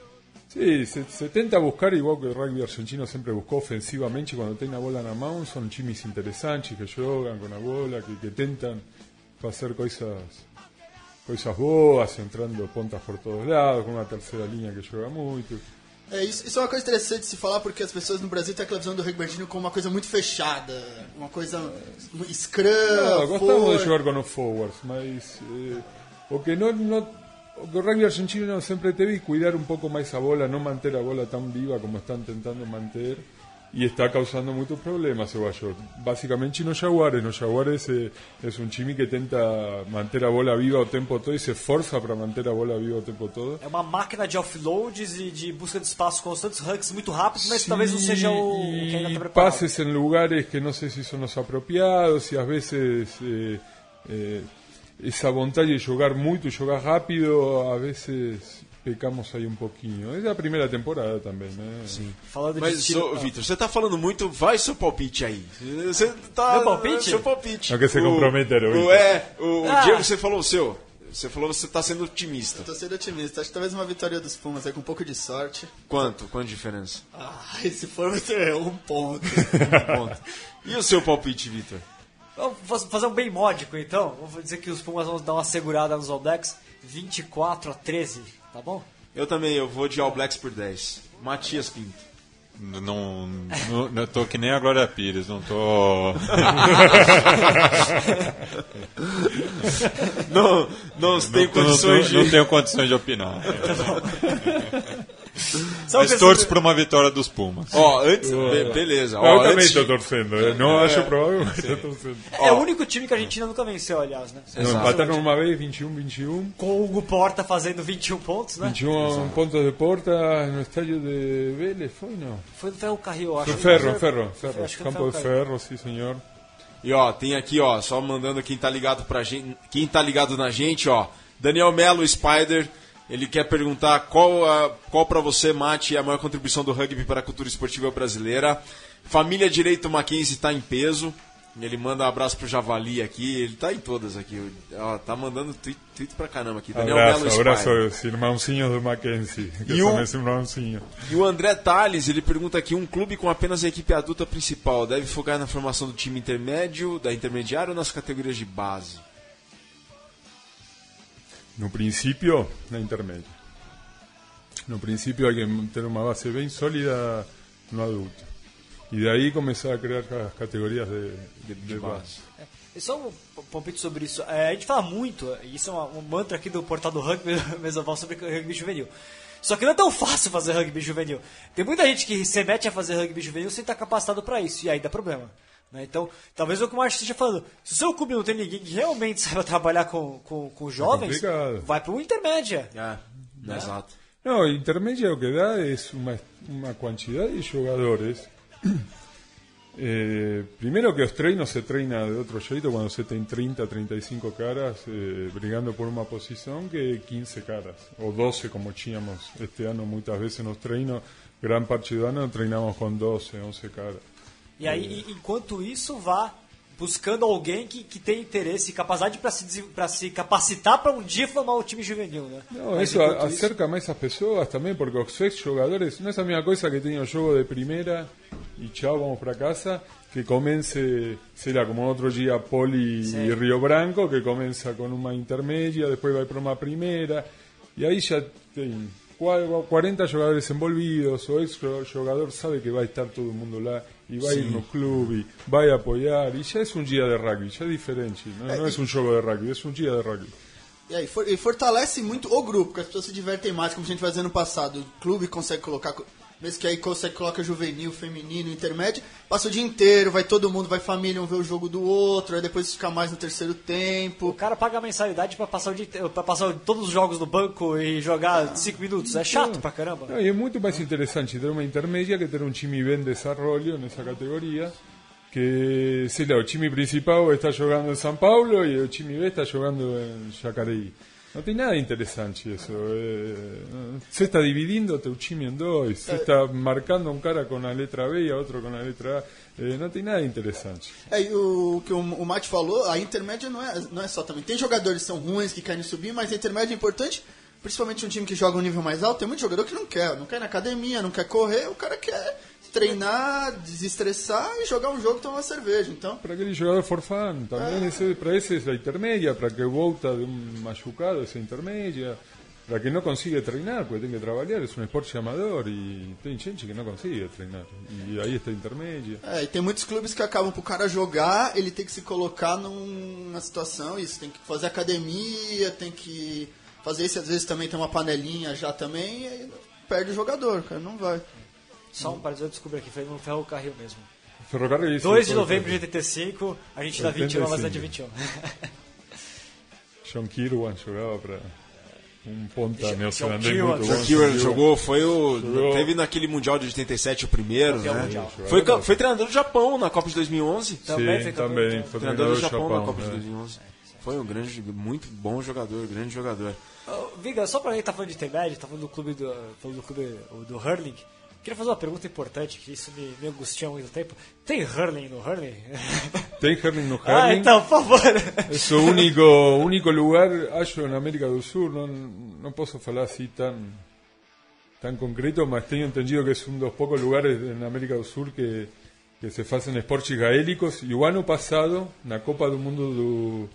Sí, se, se tenta buscar, igual que el rugby argentino siempre buscó ofensivamente, cuando tiene la bola en la mano, son chimis interesantes que juegan con la bola, que, que tentan hacer cosas, cosas boas, entrando pontas por todos lados, con una tercera línea que juega muito. É, isso, isso é uma coisa interessante de se falar, porque as pessoas no Brasil têm aquela visão do rugby argentino como uma coisa muito fechada, uma coisa scrum, No, gostamos forward. de jugar con los forwards, mas eh, o que no, no o rugby argentino sempre teve cuidar un poco más esa bola, no mantener la bola tan viva como están intentando mantener y está causando muchos problemas, acho. Básicamente no Jaguares, no Jaguares eh, es un chimi que tenta mantener la bola viva o tempo todo y se esforza para mantener la bola viva o tempo todo. É uma máquina de offloads e de busca de espaço constantes, hugs muito rápidos, mas talvez não seja o, que ainda está preparado. pases en lugares que no sé si son los apropiados y a veces eh, eh, esa vontade de jogar muito, jogar rápido, a veces pecamos aí um pouquinho. É a primeira temporada também, né? Sim. Falando Mas, de estilo... ô, Vitor, você tá falando muito, vai seu palpite aí. Você tá. Meu palpite? Seu palpite. Não se O- comprometer, ô, o, Vitor. É, o Ah. Diego, você falou o seu. Você falou que você tá sendo otimista. Tô sendo otimista. Acho que talvez uma vitória dos Pumas aí com um pouco de sorte. Quanto? Quanto de diferença? Ah, se for vai ser um ponto. Um ponto. E o seu palpite, Vitor? Vamos faz- fazer um bem módico, então. Vou dizer que os Pumas vão dar uma segurada nos All Blacks. 24 a 13, tá bom? Eu também, eu vou de All Blacks por 10. Matias Pinto. Não, não, não, tô que nem a Glória Pires, não tô. Não, não não, tô- condições não, de. não tenho condições de opinar. Sabe Mas que torço eu- por uma vitória dos Pumas. Ó, antes. be- beleza. Eu Ó, também antes estou torcendo. eh. Não acho provável, mas estou torcendo. É o único time que a Argentina nunca venceu, aliás, né? Não, empataram uma vez, 21, 21. Com o Hugo Porta fazendo 21 pontos, né? 21 pontos de porta no estádio de Vélez, foi não? Foi no Ferro Carril, eu acho. Foi Ferro, Ferro, Ferro. Acho que foi Campo de Ferro Ferro, sim senhor. E ó, tem aqui, ó, só mandando quem tá ligado pra gente, quem tá ligado na gente, ó. Daniel Melo Spider, ele quer perguntar qual a, qual para você, Mate, é a maior contribuição do rugby para a cultura esportiva brasileira. Família Direito Mackenzie tá em peso. Ele manda um abraço pro Javali aqui, ele tá em todas aqui. Ó, tá mandando tweet, tweet pra caramba aqui. Daniel Abraço, Melo abraço aos irmãozinhos do Mackenzie, E o-. E o André Tales, ele pergunta aqui, um clube com apenas a equipe adulta principal deve focar na formação do time intermédio, da intermediária ou nas categorias de base? No princípio, na intermédia. No princípio hay que tener una base bien sólida no adulto. Y de ahí comenzar a crear las categorías de, de base. E só um palpite sobre isso. É, a gente fala muito, e isso é uma- um mantra aqui do portal do rugby, Mesoval, sobre rugby juvenil. Só que não é tão fácil fazer rugby juvenil. Tem muita gente que se mete a fazer rugby juvenil sem estar capacitado para isso, e aí dá problema. Né? Então, talvez é o que o Márcio esteja falando. Se o seu clube não tem ninguém que realmente saiba trabalhar com, com, com jovens, complicado. vai para o intermédia. É, exato. No, intermedia lo que da es una, una cantidad de jugadores. Eh, primero que Ostrey no se treina de otro jeito cuando se tem 30, 35 caras eh, brigando por una posición que 15 caras, o 12 como tínhamos este año muchas veces nos treinos, gran parte do ano treinamos con 12, 11 caras. E aí, e- enquanto isso, vá buscando alguém que, que tenha interesse e capacidade para se, pra se capacitar para um dia formar o time juvenil, né? No, Mas a- acerca más a esas personas también, porque los ex jugadores, no es la misma cosa que tenía yo de primera y chao, vamos para casa, que comience, será como otro día Poli Sí. y Río Branco, que comienza con una intermedia, después va para una primera, y ahí ya ten cua- 40 jugadores envolvidos, o ex jugador sabe que va a estar todo el mundo lá, y va a ir Sí. no club, y va a apoyar, y ya es un día de rugby, ya es diferente, no, no es un juego de rugby, es un día de rugby. E aí, for- e fortalece muito o grupo, porque as pessoas se divertem mais, como a gente fazia no passado. O clube consegue colocar, mesmo que aí consegue colocar juvenil, feminino, intermédio, passa o dia inteiro, vai todo mundo, vai família, um ver o jogo do outro, aí depois fica mais no terceiro O tempo. cara paga a mensalidade para passar o dia inteiro- pra passar todos os jogos no banco e jogar 5 minutos. É chato pra caramba. No, y es mucho más interesante tener una intermedia que tener un chimi ben desarrollo en esa categoría. Que, sí, el chimi principal está jugando en San Paulo y el chimi B está jugando en Yacareí. No tiene nada interesante eso. eh, no, se está dividiendo tu chimi en dos, se está marcando un cara con la letra B y a otro con la letra A. Eh, no tiene nada interesante. É, e o que o, o Mate falou, a intermédia não é, não é só também. Tem jogadores que são ruins, que querem subir, mas a intermédia é importante, principalmente um time que joga um nível mais alto. Tem muito jogador que não quer, não quer ir na academia, não quer correr, o cara quer treinar, desestressar e jogar um jogo e tomar uma cerveja. Então, Para aquel jugador for fan, también ese, para ese es la intermedia, para que volta de un machucado esa intermedia, para que no consigue treinar, porque tiene que trabajar, es un esporte amador y tem gente que no consigue treinar. Y ahí está intermedia. É, e tem muitos clubes que acabam pro cara jogar, ele tem que se colocar numa situação, isso, tem que fazer academia, tem que fazer isso, às vezes também tem uma panelinha já também, e aí perde o jogador, cara, não vai. Só um parênteses, eu descobri aqui, foi no Ferro Carril mesmo. Ferrocarril 2 de novembro de 85, a gente dá 21, mas é de 85. 21. John Kirwan jugaba para un ponta John neozelandés Kirwan. muy O bueno. Kieran jogou, foi o. Jogou. Teve naquele Mundial de 87 o primeiro, né? mundial. Foi, foi treinador do Japão na Copa de 2011. Também Sí, foi mundial. fue Treinador do del Japão na Japão. Copa de eh. 2011. Foi um grande, muito bom jogador, grande jogador. Ô, Viga, só pra mim tá falando de Temed, tá falando do clube do, falando do clube do Hurling. Queria fazer uma pergunta importante, que isso me, me angustia há muito tempo. Tem Hurling no Hurling? Tem Hurling no Hurling. Ah, então, por favor. Es o único, único lugar, acho, en América do Sur. No, no posso falar así tan, tan concreto, mas tenho entendido que es un dos pocos lugares en América do Sur que, que se hacen esportes gaélicos. E o ano passado, na Copa do Mundo do,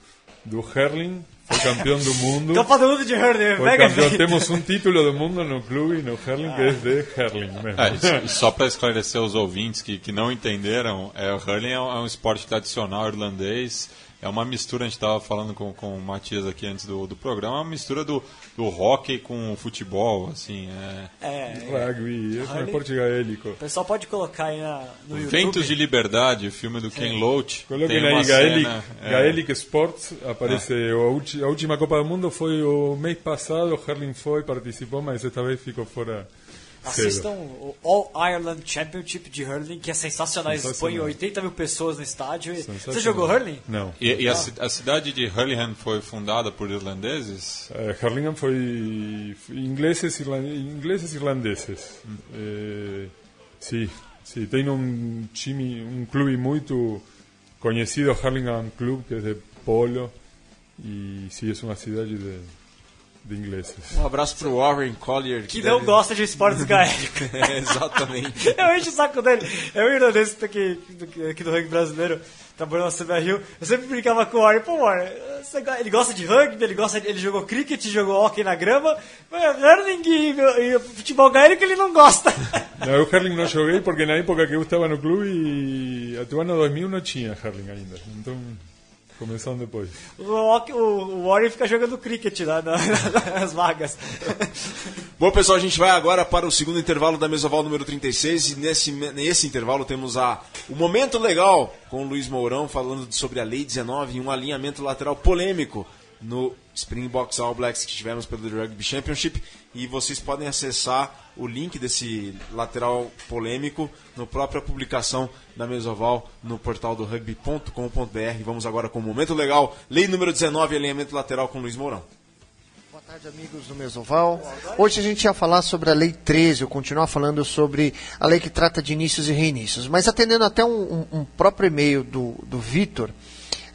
do Hurling, foi campeão do mundo. Copa do Mundo de Hurling, Foi mega campeão. Temos um título do mundo no clube, no Hurling, que é de Hurling mesmo. É, só para esclarecer os ouvintes que, que não entenderam, é, o hurling é um, é um esporte tradicional irlandês. É uma mistura, a gente estava falando com, com o Matias aqui antes do, do programa, é uma mistura do, do hockey com o futebol, assim. É, É, Rugby, é um Hurling- esporte gaélico. o pessoal pode colocar aí na, no YouTube. Ventos de Liberdade, o filme do Ken Loach. Coloquem tem uma aí Gaelic, cena, é, Gaelic Sports, aparece a, ulti- a última Copa do Mundo foi o mês passado, o Hurling foi, participou, mas esta vez ficou fora Assistam o All Ireland Championship de Hurling, que é sensacional. Eles põem Sensacional. 80 mil pessoas no estádio. Você jogou Hurling? Não. E, e a, ci- a cidade de Hurlingham foi fundada por irlandeses? Eh, Hurlingham foi foi ingleses, irlan- ingleses irlandeses. Eh, sim, sim, tem um time, um clube muito conhecido, Hurlingham Club, que é de polo, e sim, é uma cidade de, de ingleses. Um abraço pro Warren Collier. Que não deve- gosta de esportes gaélicos. É, exatamente. Eu encho o saco dele. É o irlandês que tá aqui, do- aqui do rugby brasileiro, trabalhando na CBA Rio. Eu sempre brincava com o Warren. Pô, Warren, ele gosta de rugby, ele, gosta de- ele jogou cricket, jogou hockey na grama. Mas hurling e, e futebol gaélico ele não gosta. Não, eu Hurling não joguei porque na época que eu estava no clube e até o ano 2000 não tinha Hurling ainda. Então começaram depois. O, o, o Warren fica jogando cricket lá na- nas vagas. Bom, pessoal, a gente vai agora para o segundo intervalo da Mesoval número 36 e nesse, nesse intervalo temos a, o Momento Legal com o Luiz Mourão falando sobre a Lei 19 e um alinhamento lateral polêmico no Springboks All Blacks que tivemos pelo Rugby Championship e vocês podem acessar o link desse lateral polêmico na própria publicação da Mesoval no portal do rugby.com.br. Vamos agora com o Momento Legal, Lei número 19, alinhamento lateral com Luiz Mourão. Boa tarde, amigos do Mesoval. Hoje a gente ia falar sobre a Lei 13, eu continuar falando sobre a lei que trata de inícios e reinícios. Mas atendendo até um, um- um próprio e-mail do, do Vitor,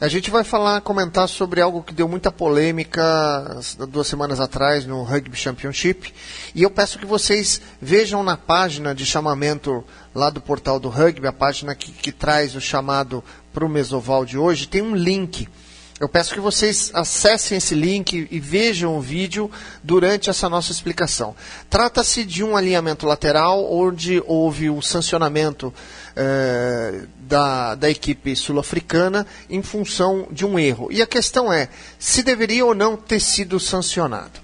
a gente vai falar, comentar sobre algo que deu muita polêmica as- duas semanas atrás no Rugby Championship. E eu peço que vocês vejam na página de chamamento lá do portal do Rugby, a página que, que traz o chamado para o Mesoval de hoje, tem um link. Eu peço que vocês acessem esse link e vejam o vídeo durante essa nossa explicação. Trata-se de um alinhamento lateral onde houve o sancionamento eh, da, da equipe sul-africana em função de um erro. E a questão é se deveria ou não ter sido sancionado.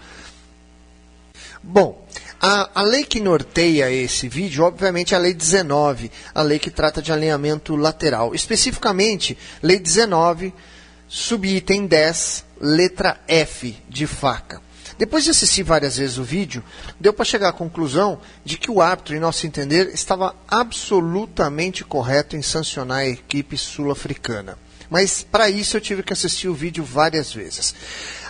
Bom, a, a lei que norteia esse vídeo, obviamente, é a Lei 19, a lei que trata de alinhamento lateral. Especificamente, Lei 19, subitem 10, letra F de faca. Depois de assistir várias vezes o vídeo, deu para chegar à conclusão de que o árbitro, em nosso entender, estava absolutamente correto em sancionar a equipe sul-africana. Mas para isso eu tive que assistir o vídeo várias vezes.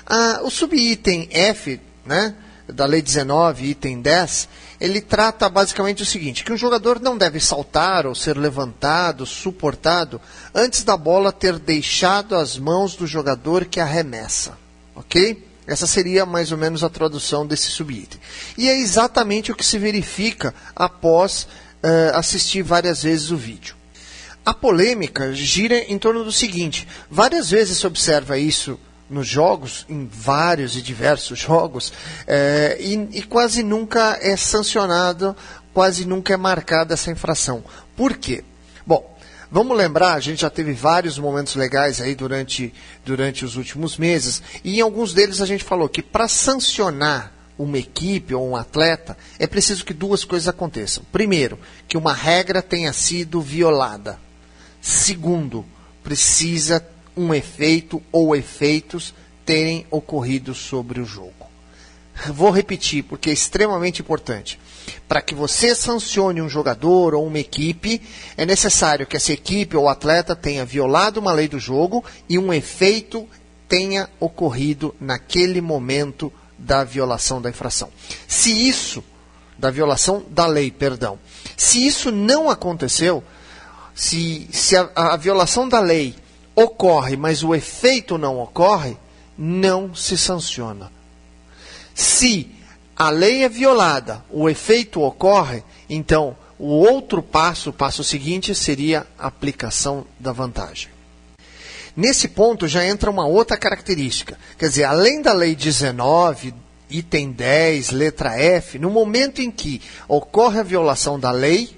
Ah, o subitem F, né, da Lei 19, item 10, ele trata basicamente o seguinte: que o jogador não deve saltar ou ser levantado, suportado, antes da bola ter deixado as mãos do jogador que arremessa. Ok? Essa seria mais ou menos a tradução desse subitem. E é exatamente o que se verifica após eh, assistir várias vezes o vídeo. A polêmica gira em torno do seguinte: várias vezes se observa isso nos jogos, em vários e diversos jogos, eh, e, e quase nunca é sancionado, quase nunca é marcada essa infração. Por quê? Bom, vamos lembrar, a gente já teve vários momentos legais aí durante, durante os últimos meses, e em alguns deles a gente falou que para sancionar uma equipe ou um atleta, é preciso que duas coisas aconteçam. Primeiro, que uma regra tenha sido violada. Segundo, precisa um efeito ou efeitos terem ocorrido sobre o jogo. Vou repetir porque é extremamente importante. Para que você sancione um jogador ou uma equipe, é necessário que essa equipe ou atleta tenha violado uma lei do jogo e um efeito tenha ocorrido naquele momento da violação da infração. Se isso, da violação da lei, perdão, se isso não aconteceu, se, se a, a violação da lei ocorre, mas o efeito não ocorre, não se sanciona. Se a lei é violada, o efeito ocorre, então o outro passo, o passo seguinte, seria a aplicação da vantagem. Nesse ponto já entra uma outra característica. Quer dizer, além da lei 19, item 10, letra F, no momento em que ocorre a violação da lei,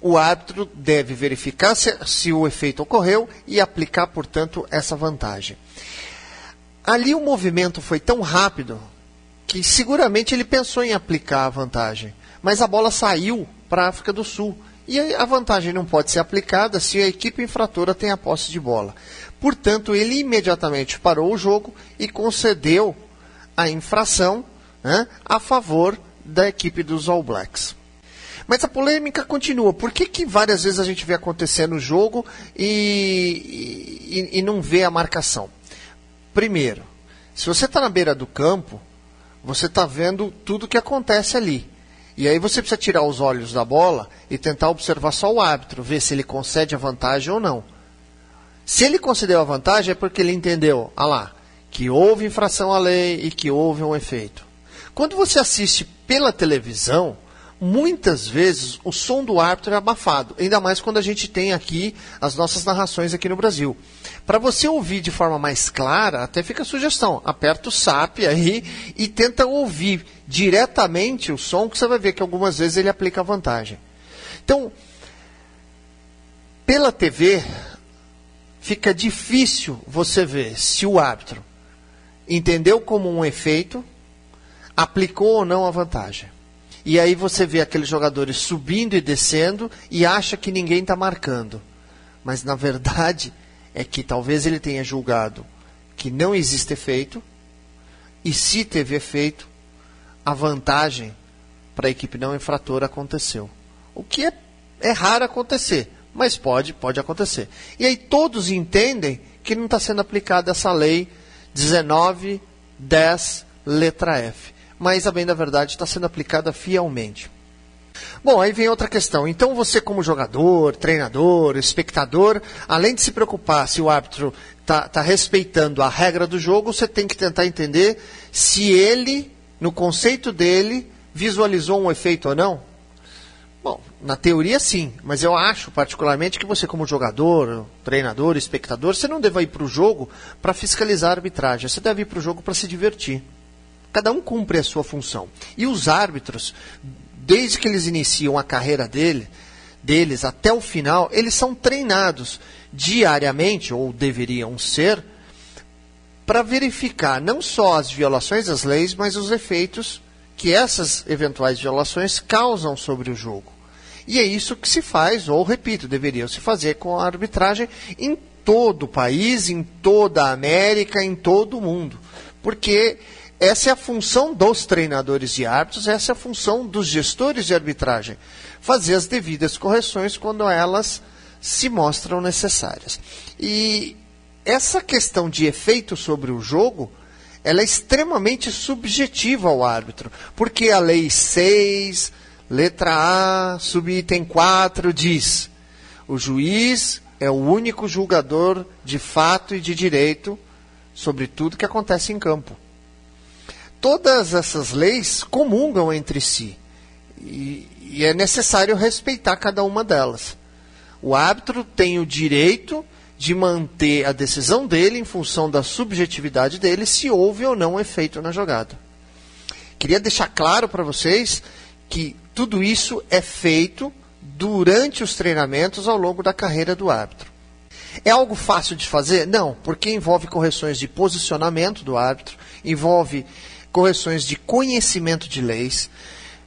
o árbitro deve verificar se, se, o efeito ocorreu e aplicar, portanto, essa vantagem. Ali o movimento foi tão rápido que seguramente ele pensou em aplicar a vantagem, mas a bola saiu para a África do Sul. E a vantagem não pode ser aplicada se a equipe infratora tem a posse de bola. Portanto, ele imediatamente parou o jogo e concedeu a infração né, a favor da equipe dos All Blacks. Mas a polêmica continua. Por que, que várias vezes a gente vê acontecer no jogo e, e, e não vê a marcação? Primeiro, se você está na beira do campo, você está vendo tudo que acontece ali. E aí você precisa tirar os olhos da bola e tentar observar só o árbitro, ver se ele concede a vantagem ou não. Se ele concedeu a vantagem é porque ele entendeu, ah lá, que houve infração à lei e que houve um efeito. Quando você assiste pela televisão, muitas vezes o som do árbitro é abafado, ainda mais quando a gente tem aqui as nossas narrações aqui no Brasil. Para você ouvir de forma mais clara, até fica a sugestão, aperta o SAP aí e tenta ouvir diretamente o som, que você vai ver que algumas vezes ele aplica vantagem. Então, pela TV, fica difícil você ver se o árbitro entendeu como um efeito, aplicou ou não a vantagem. E aí você vê aqueles jogadores subindo e descendo e acha que ninguém está marcando. Mas na verdade é que talvez ele tenha julgado que não existe efeito, e se teve efeito, a vantagem para a equipe não infratora aconteceu. O que é, é raro acontecer, mas pode, pode acontecer. E aí todos entendem que não está sendo aplicada essa lei 1910, letra F mas a bem da verdade está sendo aplicada fielmente. Bom, aí vem outra questão. Então você, como jogador, treinador, espectador, além de se preocupar se o árbitro está tá respeitando a regra do jogo, você tem que tentar entender se ele, no conceito dele, visualizou um efeito ou não. Bom, na teoria sim, mas eu acho particularmente que você, como jogador, treinador, espectador, você não deve ir para o jogo para fiscalizar a arbitragem. Você deve ir para o jogo para se divertir. Cada um cumpre a sua função. E os árbitros, desde que eles iniciam a carreira dele, deles até o final, eles são treinados diariamente, ou deveriam ser, para verificar não só as violações das leis, mas os efeitos que essas eventuais violações causam sobre o jogo. E é isso que se faz, ou repito, deveriam se fazer com a arbitragem em todo o país, em toda a América, em todo o mundo. Porque essa é a função dos treinadores de árbitros, essa é a função dos gestores de arbitragem. Fazer as devidas correções quando elas se mostram necessárias. E essa questão de efeito sobre o jogo, ela é extremamente subjetiva ao árbitro, porque a lei 6, letra A, subitem 4 diz: o juiz é o único julgador de fato e de direito sobre tudo que acontece em campo todas essas leis comungam entre si. E, e, é necessário respeitar cada uma delas. O árbitro tem o direito de manter a decisão dele em função da subjetividade dele, se houve ou não efeito na jogada. Queria deixar claro para vocês que tudo isso é feito durante os treinamentos ao longo da carreira do árbitro. É algo fácil de fazer? Não, porque envolve correções de posicionamento do árbitro, envolve correções de conhecimento de leis,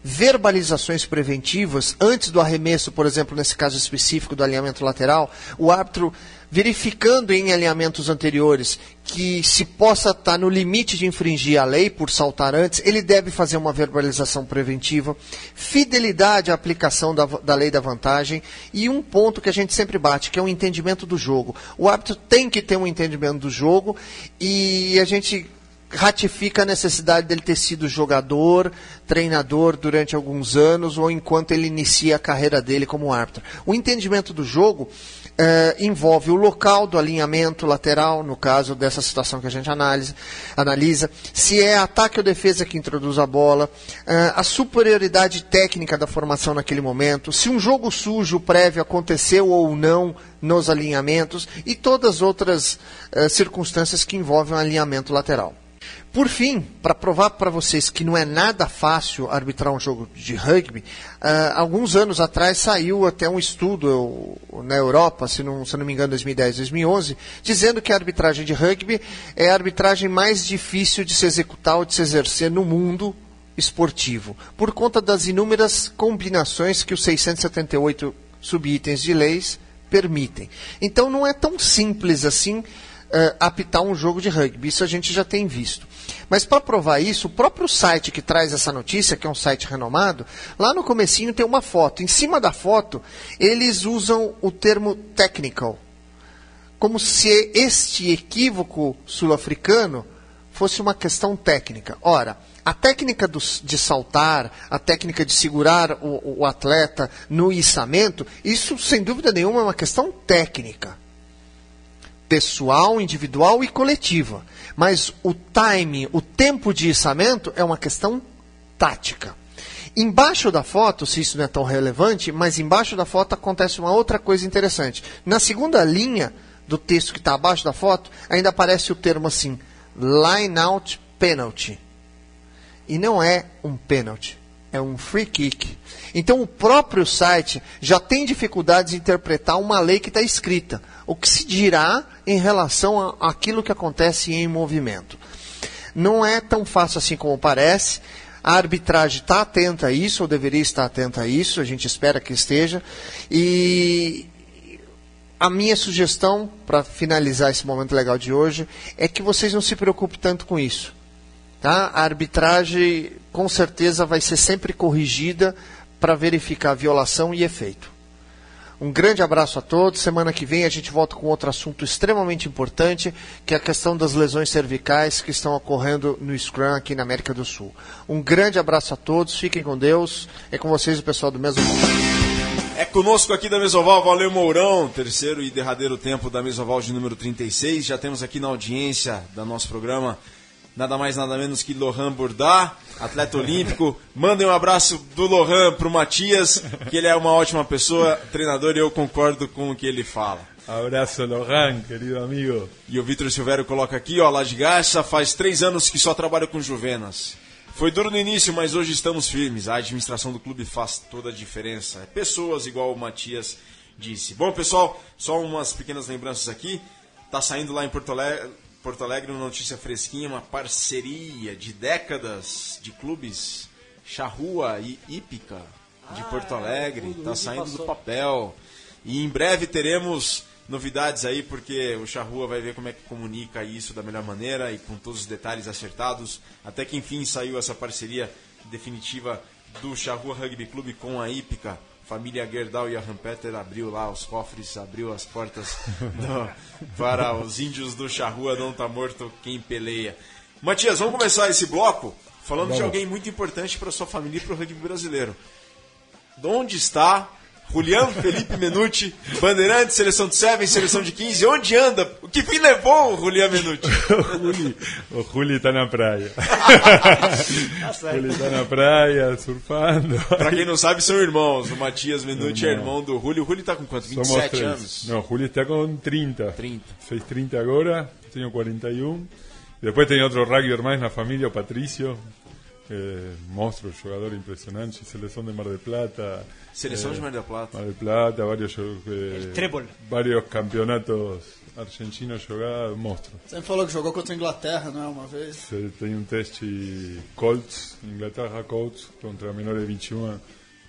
verbalizações preventivas antes do arremesso, por exemplo, nesse caso específico do alinhamento lateral, o árbitro verificando em alinhamentos anteriores que se possa estar no limite de infringir a lei por saltar antes, ele deve fazer uma verbalização preventiva, fidelidade à aplicação da, da lei da vantagem e um ponto que a gente sempre bate, que é o entendimento do jogo. O árbitro tem que ter um entendimento do jogo e a gente ratifica a necessidade dele ter sido jogador, treinador durante alguns anos ou enquanto ele inicia a carreira dele como árbitro. O entendimento do jogo eh, envolve o local do alinhamento lateral, no caso dessa situação que a gente analisa, analisa se é ataque ou defesa que introduz a bola, eh, a superioridade técnica da formação naquele momento, se um jogo sujo prévio aconteceu ou não nos alinhamentos e todas as outras eh, circunstâncias que envolvem o alinhamento lateral. Por fim, para provar para vocês que não é nada fácil arbitrar um jogo de rugby, uh, alguns anos atrás saiu até um estudo na Europa, se não, se não me engano, 2010, 2011, dizendo que a arbitragem de rugby é a arbitragem mais difícil de se executar ou de se exercer no mundo esportivo, por conta das inúmeras combinações que os 678 subitens de leis permitem. Então não é tão simples assim uh, apitar um jogo de rugby. Isso a gente já tem visto. Mas para provar isso, o próprio site que traz essa notícia, que é um site renomado, lá no comecinho tem uma foto. Em cima da foto, eles usam o termo technical. Como se este equívoco sul-africano fosse uma questão técnica. Ora, a técnica do, de saltar, a técnica de segurar o, o atleta no içamento, isso sem dúvida nenhuma é uma questão técnica pessoal, individual e coletiva. Mas o time, o tempo de içamento é uma questão tática. Embaixo da foto, se isso não é tão relevante, mas embaixo da foto acontece uma outra coisa interessante. Na segunda linha do texto que está abaixo da foto, ainda aparece o termo assim: line out penalty. E não é um pênalti, é um free kick. Então o próprio site já tem dificuldades de interpretar uma lei que está escrita. O que se dirá em relação àquilo que acontece em movimento? Não é tão fácil assim como parece. A arbitragem está atenta a isso, ou deveria estar atenta a isso, a gente espera que esteja. E a minha sugestão, para finalizar esse momento legal de hoje, é que vocês não se preocupem tanto com isso. Tá? A arbitragem, com certeza, vai ser sempre corrigida para verificar violação e efeito. Um grande abraço a todos. Semana que vem a gente volta com outro assunto extremamente importante, que é a questão das lesões cervicais que estão ocorrendo no Scrum aqui na América do Sul. Um grande abraço a todos. Fiquem com Deus. É com vocês o pessoal do Mesoval. É conosco aqui da Mesoval, Valeu Mourão, terceiro e derradeiro tempo da Mesoval de número 36. Já temos aqui na audiência do nosso programa nada mais nada menos que Lohan Bourdá, atleta olímpico. Mandem um abraço do Lohan pro Matias, que ele é uma ótima pessoa, treinador, e eu concordo com o que ele fala. Abraço, Lohan, querido amigo. E o Vitor Silvério coloca aqui, ó, lá de Gacha, faz três anos que só trabalho com Juvenas. Foi duro no início, mas hoje estamos firmes. A administração do clube faz toda a diferença. É pessoas igual o Matias disse. Bom, pessoal, só umas pequenas lembranças aqui. Tá saindo lá em Porto Alegre, Porto Alegre, uma notícia fresquinha, uma parceria de décadas de clubes Charrua e Ípica de ah, Porto Alegre. Está saindo do papel. E em breve teremos novidades aí, porque o Charrua vai ver como é que comunica isso da melhor maneira e com todos os detalhes acertados. Até que enfim saiu essa parceria definitiva do Charrua Rugby Clube com a Ípica família Gerdau e a Rampeter abriu lá os cofres, abriu as portas do, para os índios do Charrua não tá morto quem peleia. Matias, vamos começar esse bloco falando vamos. de alguém muito importante para sua família e para o rugby brasileiro. De onde está Juliano Felipe Menucci, Bandeirante, seleção de 7, seleção de 15. Onde anda? O que fim levou o Juliano Menucci? o Juli está na praia. o Juli está na praia, surfando. Para quem não sabe, são irmãos. O Matias Menucci é irmão do Juli. O Juli está com quanto? 27 anos? Não, o Juli está com 30. 30. Fez 30 agora, tenho 41. Depois tem outro rugby mais na família, o Patrício. Eh, monstruo, jogador impresionante, seleção de Mar del Plata. Seleção eh, de Mar del Plata. Mar del Plata, vários, eh, vários campeonatos argentinos jogados, monstro. Você falou que jogou contra a Inglaterra, não é? Uma vez? Você tem um teste Colts, Inglaterra Colts, contra menor de 21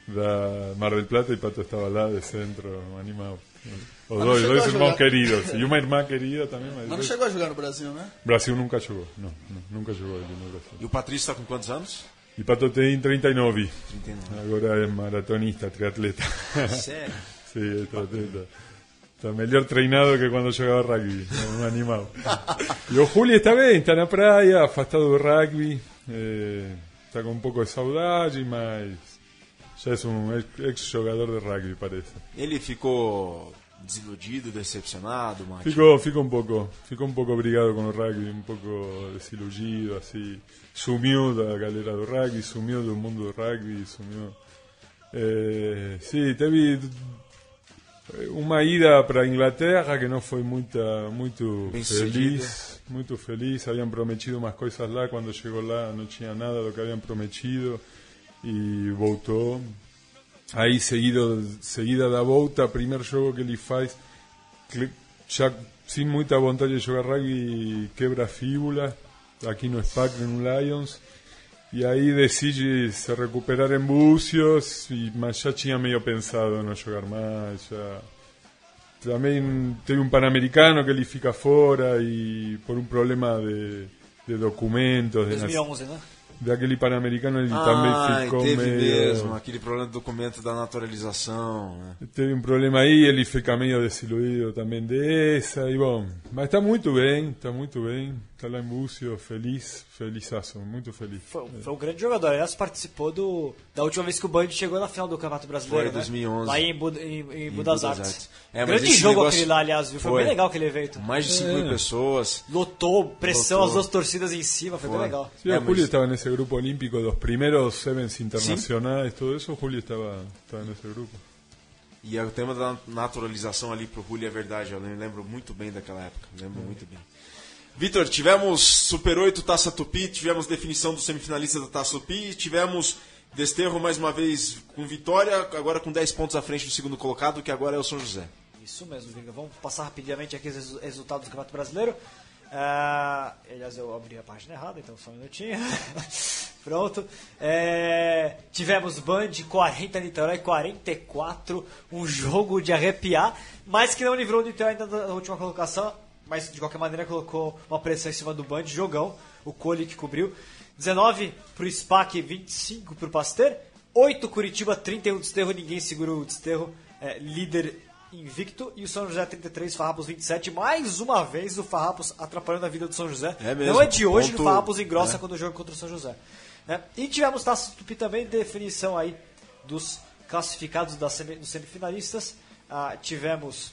da Mar del Plata e Pato estava lá de centro, animado. Os Mas não dois, chegou dois a irmãos jogar. queridos. E uma irmã querida também. Mas Mas não dois- chegou a jogar no Brasil, né? Brasil nunca jogou. Não, não, nunca jogou ele no Brasil. E o Patrício está com quantos anos? E Pato tem 39. 39. Agora é maratonista, triatleta. Sério? sí, é triatleta. Está melhor treinado que quando jogava rugby. É um animal. E o Juli está bem, está na praia, afastado do rugby. eh, está com um pouco de saudade, mas já é um ex- ex-jogador de rugby, parece. Ele ficou desiludido, decepcionado, Mate? Ficou, ficou um pouco, ficou um pouco obrigado com o rugby, um pouco desiludido, assim, sumiu da galera do rugby, sumiu do mundo do rugby, sumiu. Eh, sim, teve uma ida para a Inglaterra que não foi muita, muito Bem feliz, muito feliz. Habían prometido umas coisas lá, quando chegou lá não tinha nada do que habían prometido e voltou. Aí, seguido, seguida da volta, primeiro jogo que ele faz, já sem muita vontade de jogar rugby, quebra a fíbula, aqui no SPAC, no Lions. E aí decide se recuperar em Búzios, e, mas já tinha meio pensado não jogar mais. Já. Também teve um Pan-Americano que ele fica fora e por um problema de, de documentos. de nas- 2011, né? Daquele Pan-Americano ele Ah, também ficou teve meio... mesmo, aquele problema do documento da naturalização. Né? Teve um problema aí, ele fica meio desiludido também dessa, e bom, mas está muito bem, está muito bem, em Búzios, feliz, felizaço, muito feliz. Foi, foi um grande jogador. Aliás, participou do, da última vez que o Band chegou na final do Campeonato Brasileiro. Foi, né? 2011. Lá em, Bud, em, em Em Budas Budas Artes. Artes. É, grande jogo negócio aquele lá, aliás, viu? Foi, foi. bem legal aquele evento. Mais de 5 É. mil pessoas. Lotou, pressão, Lotou. as duas torcidas em cima, foi, Foi. bem legal. Sí, É, o Julio mas- estaba en ese grupo olímpico, los primeros sevens internacionales, todo eso, Julio estaba, estaba en ese grupo. E o tema da naturalização ali pro Julio é verdade, eu lembro muito bem daquela época, lembro muito bem. Vitor, tivemos Super 8 Taça Tupi, tivemos definição do semifinalista da Taça Tupi, tivemos Desterro mais uma vez com vitória, agora com 10 pontos à frente do segundo colocado, que agora é o São José. Isso mesmo, Virga. Vamos passar rapidamente aqui os resu- resultados do Campeonato Brasileiro. Ah, aliás, eu abri a página errada, então só um minutinho. Pronto. É, tivemos Band 40, Niterói 44. Um jogo de arrepiar, mas que não livrou o Niterói ainda da última colocação. Mas de qualquer maneira colocou uma pressão em cima do Band, jogão. O Cole que cobriu. 19 pro SPAC, 25 pro Pasteur. 8 Curitiba, 31 Desterro. Ninguém segurou o Desterro. É, líder invicto. E o São José 33, Farrapos 27. Mais uma vez o Farrapos atrapalhando a vida do São José. É mesmo, Não é de hoje que ponto- o Farrapos engrossa é. quando joga contra o São José. né? E tivemos Taça Tupi também, definição aí dos classificados das dos semifinalistas. Ah, tivemos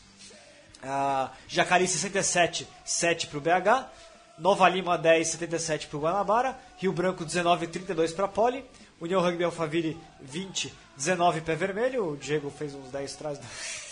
ah, Jacareí 67, 7 para o BH. Nova Lima 10, 77 para o Guanabara. Rio Branco 19, 32 para a Poli. União Rugby Alphaville 20, 19 pé vermelho. O Diego fez uns 10 atrás.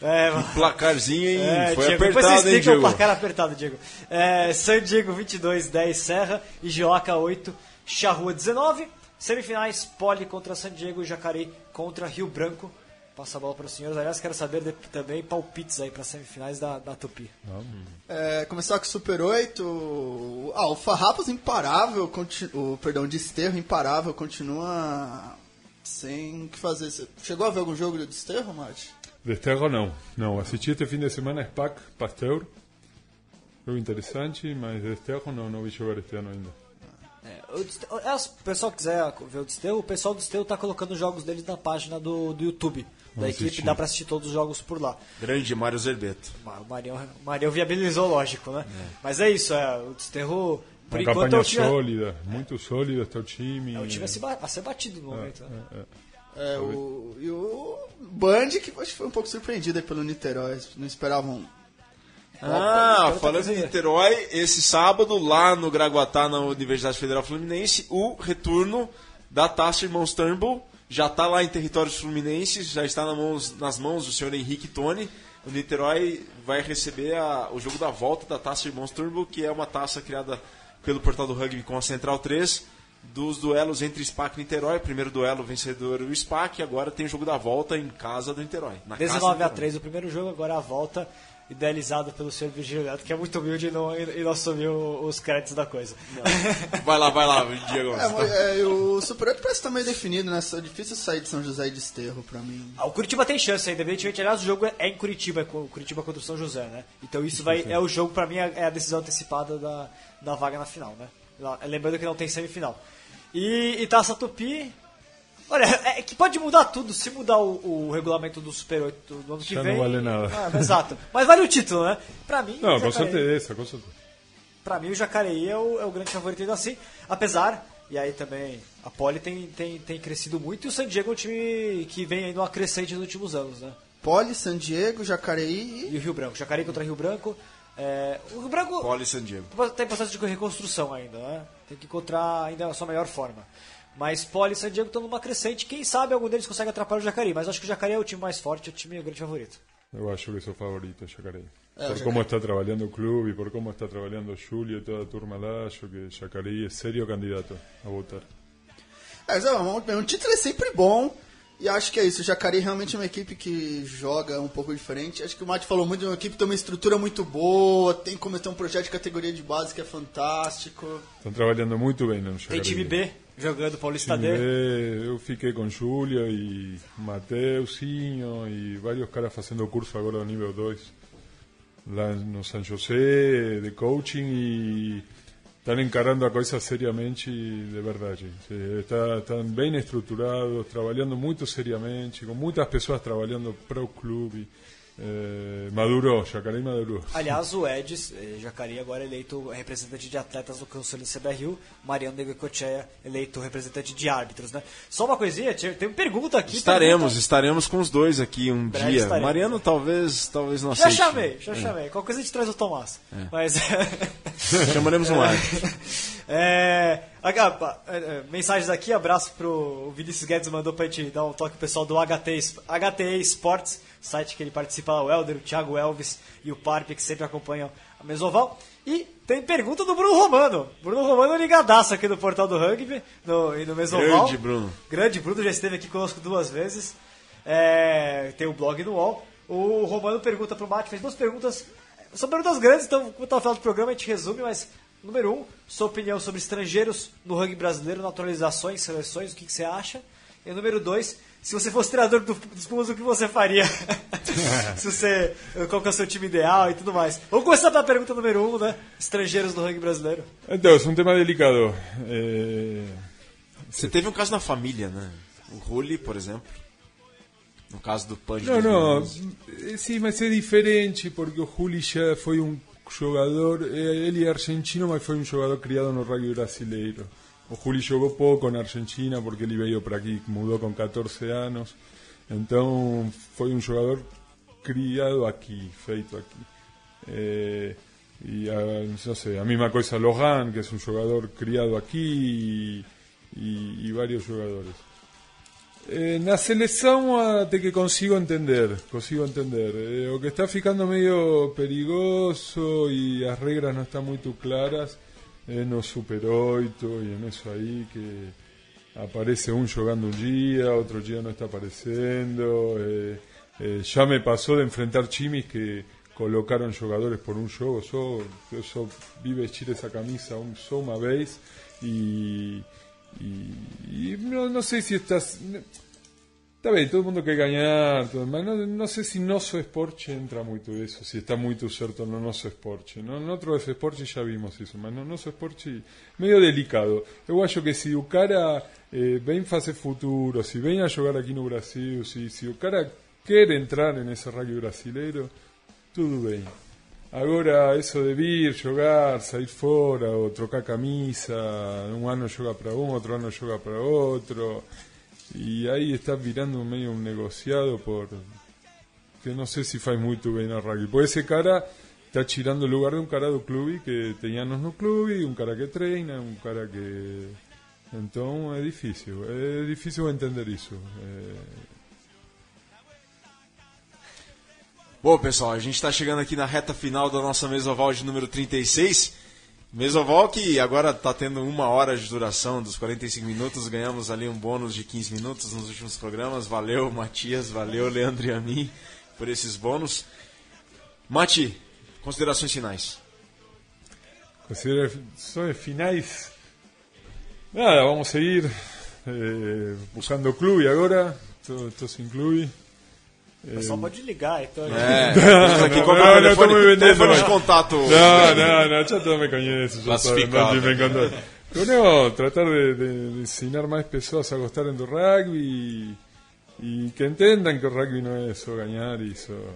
É, mano. Placarzinho, hein? É, Foi Diego, depois apertado, hein, explica o Diego? placar apertado, Diego. É, San Diego 22, 10 Serra e Gioca 8, Charrua 19. Semifinais, Poli contra San Diego e Jacareí contra Rio Branco. Passa a bola para os senhores. Aliás, quero saber de- também palpites aí para semifinais da, da Tupi. É, começar com o Super 8. Ah, o Farrapos imparável, o perdão, Desterro imparável, continua sem o que fazer. Você chegou a ver algum jogo de Desterro, Mate? Desterro não, não, assisti este fin de semana SPAC, Pasteur, jogo interessante, mas Desterro não, não vi jogar este ano ainda. É, o Deste- é, se o pessoal quiser ver o Desterro, o pessoal do Desterro tá colocando os jogos deles na página do, do YouTube da equipe. assistir. Dá para assistir todos os jogos por lá. Grande Mário Zerbeto. O Marião, viabilizou, lógico, né? Mas é isso, é, o Desterro, por Uma enquanto, é campanha o time, sólida, muito sólida está o time. é o time a, ser batido no momento. né? É, é. É, o, e o Band, que acho que foi um pouco surpreendido aí pelo Niterói. Não esperavam. Ah, Outra falando em. Niterói, esse sábado, lá no Graguatá, na Universidade Federal Fluminense, o retorno da Taça Irmãos Turnbull já está lá em territórios fluminenses, já está nas mãos, nas mãos do senhor Henrique Tone. O Niterói vai receber a- o jogo da volta da Taça Irmãos Turnbull, que é uma taça criada pelo portal do rugby com a Central 3, dos duelos entre SPAC e Niterói. Primeiro duelo, vencedor o SPAC, agora tem o jogo da volta em casa do Niterói. na casa do 19 a Niterói. 3 o primeiro jogo, agora a volta. Idealizado pelo senhor Virgílio Neto, que é muito humilde e não, e não assumiu os créditos da coisa. Vai lá, vai lá, Diego. É, é, o Super 8 parece estar meio definido, né? É difícil sair de São José e de Esterro pra mim. Ah, o Curitiba tem chance ainda, evidentemente. Aliás, o jogo é em Curitiba, é o Curitiba contra o São José, né? Então isso vai, é o jogo, pra mim, é a decisão antecipada da, da vaga na final, né? Lembrando que não tem semifinal. E, e Taça Tupi, Olha, é que pode mudar tudo. Se mudar o, o regulamento do Super 8 do ano que Já vem. não vale nada. Ah, exato. Mas vale o título, né? Pra mim. Não, com certeza, com certeza. Pra mim, o Jacareí é o, é o grande favorito ainda assim. Apesar, e aí também, a Poli tem, tem, tem crescido muito e o San Diego é um time que vem aí numa crescente nos últimos anos, né? Poli, San Diego, Jacareí E o Rio Branco. Jacareí contra Rio Branco. É, o Rio Branco Poli San Diego. tem processo de reconstrução ainda, né? Tem que encontrar ainda a sua melhor forma. Mas Poli e San Diego estão numa crescente. Quem sabe algum deles consegue atrapalhar o Jacareí. Mas acho que o Jacareí é o time mais forte, é o time o grande favorito. Eu acho que sou favorito, Jacareí. É, por o cómo está trabalhando o clube por cómo está trabajando Julio y toda a turma lá, acho que Jacareí es serio candidato a votar. É, um, um título é sempre bom. E acho que é isso. O Jacareí realmente é uma equipe que joga um pouco diferente. Acho que o Mate falou muito de uma equipe que tem uma estrutura muito boa, tem como ter um projeto de categoria de base que é fantástico. Estão trabalhando muito bem no Tem Jacareí. time B jogando Paulista D. B, eu fiquei com Júlio e Mateuzinho e vários caras fazendo curso agora no nível 2 lá no San José de coaching e estão encarando a coisa seriamente de verdade. Estão bem estruturados, trabalhando muito seriamente, com muitas pessoas trabalhando para o clube. Eh, madurou, Jacareí madurou. Aliás, o Edis, eh, Jacareí, agora eleito representante de atletas do Conselho do CBRU, Mariano de Goicoechea, eleito representante de árbitros, né? Só uma coisinha, tem uma pergunta aqui. Estaremos, pergunta- estaremos com os dois aqui um Breve dia. estaremos. Mariano talvez, talvez não Já aceite. chamei, já É. chamei. Qualquer coisa a gente traz o Tomás. Mas. Chamaremos um árbitro. É, a- a- é, mensagens aqui, abraço pro o Vinícius Guedes mandou pra gente dar um toque pro pessoal do HT, Es- HTE Sports, site que ele participa lá, o Helder, o Thiago Elvis e o Parpe, que sempre acompanham a Mesoval. E tem pergunta do Bruno Romano. Bruno Romano ligadaço aqui no portal do rugby no, e no Mesoval. Grande, Bruno. Grande Bruno, já esteve aqui conosco duas vezes. É, tem o blog no UOL. O Romano pergunta pro Mate, fez duas perguntas. São perguntas grandes, então, como tá no final do programa, a gente resume, mas. Número um, sua opinião sobre estrangeiros no rugby brasileiro, naturalizações, seleções, o que, que você acha? E número dois, se você fosse treinador do- dos Pumas, o que você faria? se você, qual que é o seu time ideal e tudo mais. Vamos começar pela pergunta número um, né? Estrangeiros no rugby brasileiro. Entonces, un tema delicado. Eh, Você teve um caso na família, né? O Rulli, por exemplo. No caso do. No, no, eh, sí, mas é diferente porque o Juli já foi um jogador, eh, ele é argentino, mas foi um jogador criado no rugby brasileiro. O Juli jogou pouco na Argentina porque ele veio para aqui, mudou com 14 anos. Então, foi um jogador criado aqui, feito aqui. Eh, y a, no sé, a misma cosa Lohan, que es un jugador criado aquí, y, y- y varios jugadores. Eh, que consigo entender, consigo entender. Eh, o que está ficando meio perigoso e as regras não estão muito claras é no Super 8 e nisso aí que aparece um jogando um dia, outro dia não está aparecendo. Eh, eh, já me passou de enfrentar times que colocaram jogadores por um jogo, só, eu só vi vestir essa camisa um, só uma vez e, e, e não, não sei se estás... Está bem, todo mundo quer ganhar, tudo, mas não, não sei se nosso esporte entra muito isso, se está muito certo no nosso esporte. No, no outros esportes já vimos isso, mas no nosso esporte meio delicado. Eu acho que se o cara eh, vem fazer futuro, a jogar aqui no Brasil, se, se o cara entrar nesse rugby brasileiro, tudo bem. Agora, isso de vir, jogar, sair fora, ou trocar camisa, um ano joga para um, outro ano joga para outro, e aí está virando meio um negociado por que não sei se faz muito bem na rugby. Porque esse cara está tirando o lugar de um cara do clube que tem anos no clube, um cara que treina, um cara que. Então é difícil, é difícil entender isso. É... Bom, pessoal, a gente está chegando aqui na reta final da nossa mesoval de número 36. Mesoval que agora está tendo uma hora de duração dos 45 minutos. Ganhamos ali um bônus de 15 minutos nos últimos programas. Valeu, Matias, valeu, Leandro e a mim, por esses bônus. Mati, considerações finais. Considerações finais. Nada, vamos seguir eh, buscando clube agora. Todo, todo sin. O pessoal pode ligar, então. É, temos aqui como no, no, telefone, vendendo. telefone de contato. No, no, no, ya saben, Clasificado. no, me no, tratar de, de, de ensinar más personas a gostar do rugby y, y que entendan que el rugby no es solo ganar y solo,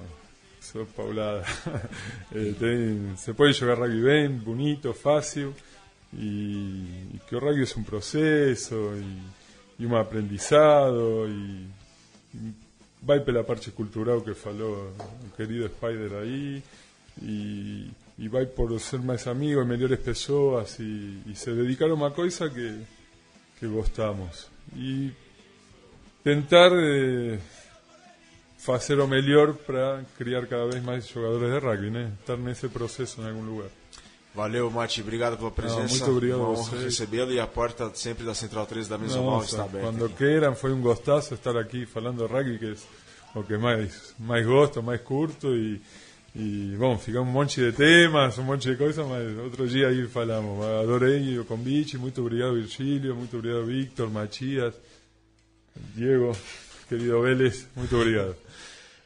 solo paulada. Eh, tem- se puede jugar rugby bien, bonito, fácil y, y que el rugby es un proceso y, y un aprendizado y vai pela parte cultural que falou o querido Spider aí e, e vai por ser mais amigos e melhores pessoas e se dedicar a uma coisa que, que gostamos e tentar eh, fazer o melhor para criar cada vez mais jogadores de rugby, né? Estar nesse processo em algum lugar. Valeu, Mati. Obrigado pela presença. Não, muito obrigado Uma honra recebê-lo e a porta sempre da Central 3 da Mesoval está Nossa, aberta. quando aqui. queiram, foi um gostaço estar aqui falando rugby, que é o que mais, mais gosto, mais curto e, e bom, fica um monte de temas, um monte de coisas, mas outro dia aí falamos. Adorei o convite, muito obrigado Virgílio, muito obrigado Victor, Matias, Diego, querido Vélez, muito obrigado.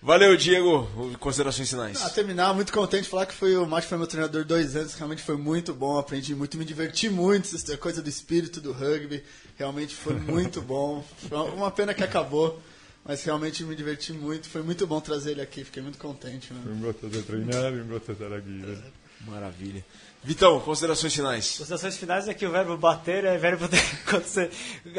Valeu, Diego. Considerações finais. A terminar, muito contente de falar que foi o Márcio foi meu treinador dois anos, realmente foi muito bom, aprendi muito, me diverti muito, isso é coisa do espírito do rugby, realmente foi muito bom. Foi uma pena que acabou, mas realmente me diverti muito, foi muito bom trazer ele aqui, fiquei muito contente. Né? Um um? Maravilha. Vitão, considerações finais. Considerações finais é que o verbo bater é verbo quando você,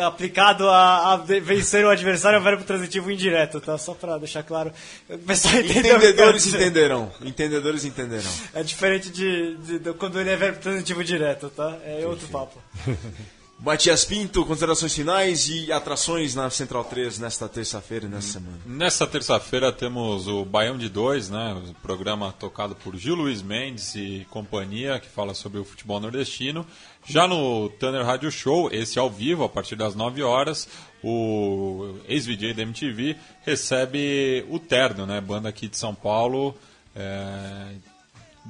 aplicado a, a vencer o adversário é o verbo transitivo indireto, tá? Só pra deixar claro. Entendedores entenderão. Entendedores entenderão. É diferente de, de- de quando ele é verbo transitivo direto, tá? É outro papo. Matias Pinto, considerações finais e atrações na Central 3 nesta terça-feira e nesta semana. Nesta terça-feira temos o Baião de Dois, né, o programa tocado por Gil Luiz Mendes e companhia, que fala sobre o futebol nordestino. Já no Tanner Radio Show, esse ao vivo, a partir das 9 horas, o ex-VJ da MTV recebe o Terno, né, banda aqui de São Paulo, é,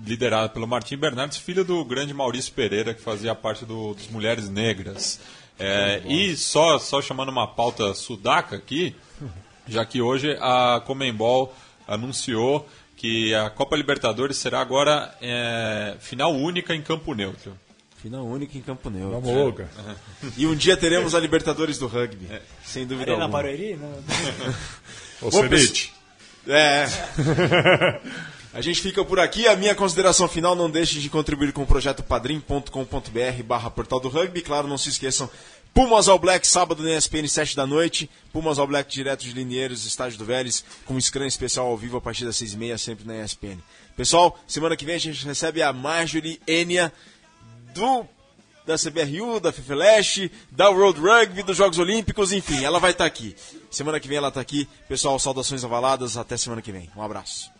liderada pelo Martim Bernardes, filho do grande Maurício Pereira, que fazia parte do, dos Mulheres Negras. É, e só, só chamando uma pauta sudaca aqui, já que hoje a Comembol anunciou que a Copa Libertadores será agora é, final única em campo neutro. Final único em Campo Neutro. Vamos, Boca. E um dia teremos a Libertadores do rugby. Sem dúvida Arena alguma. Barueri? Não. O Serete. É. A gente fica por aqui. A minha consideração final, não deixe de contribuir com o projeto padrim.com.br barra portal do rugby. Claro, não se esqueçam. Pumas All Black, sábado na ESPN, 7 da noite. Pumas All Black, direto de Linheiros, estádio do Vélez, com um scrum especial ao vivo a partir das 6h30, sempre na ESPN. Pessoal, semana que vem a gente recebe a Marjorie Enia do da CBRU, da FIFELESH, da World Rugby, dos Jogos Olímpicos, enfim, ela vai estar aqui. Semana que vem ela está aqui. Pessoal, saudações avaladas, até semana que vem. Um abraço.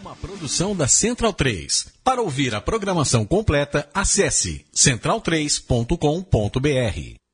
Uma produção da Central 3. Para ouvir a programação completa, acesse central3.com.br.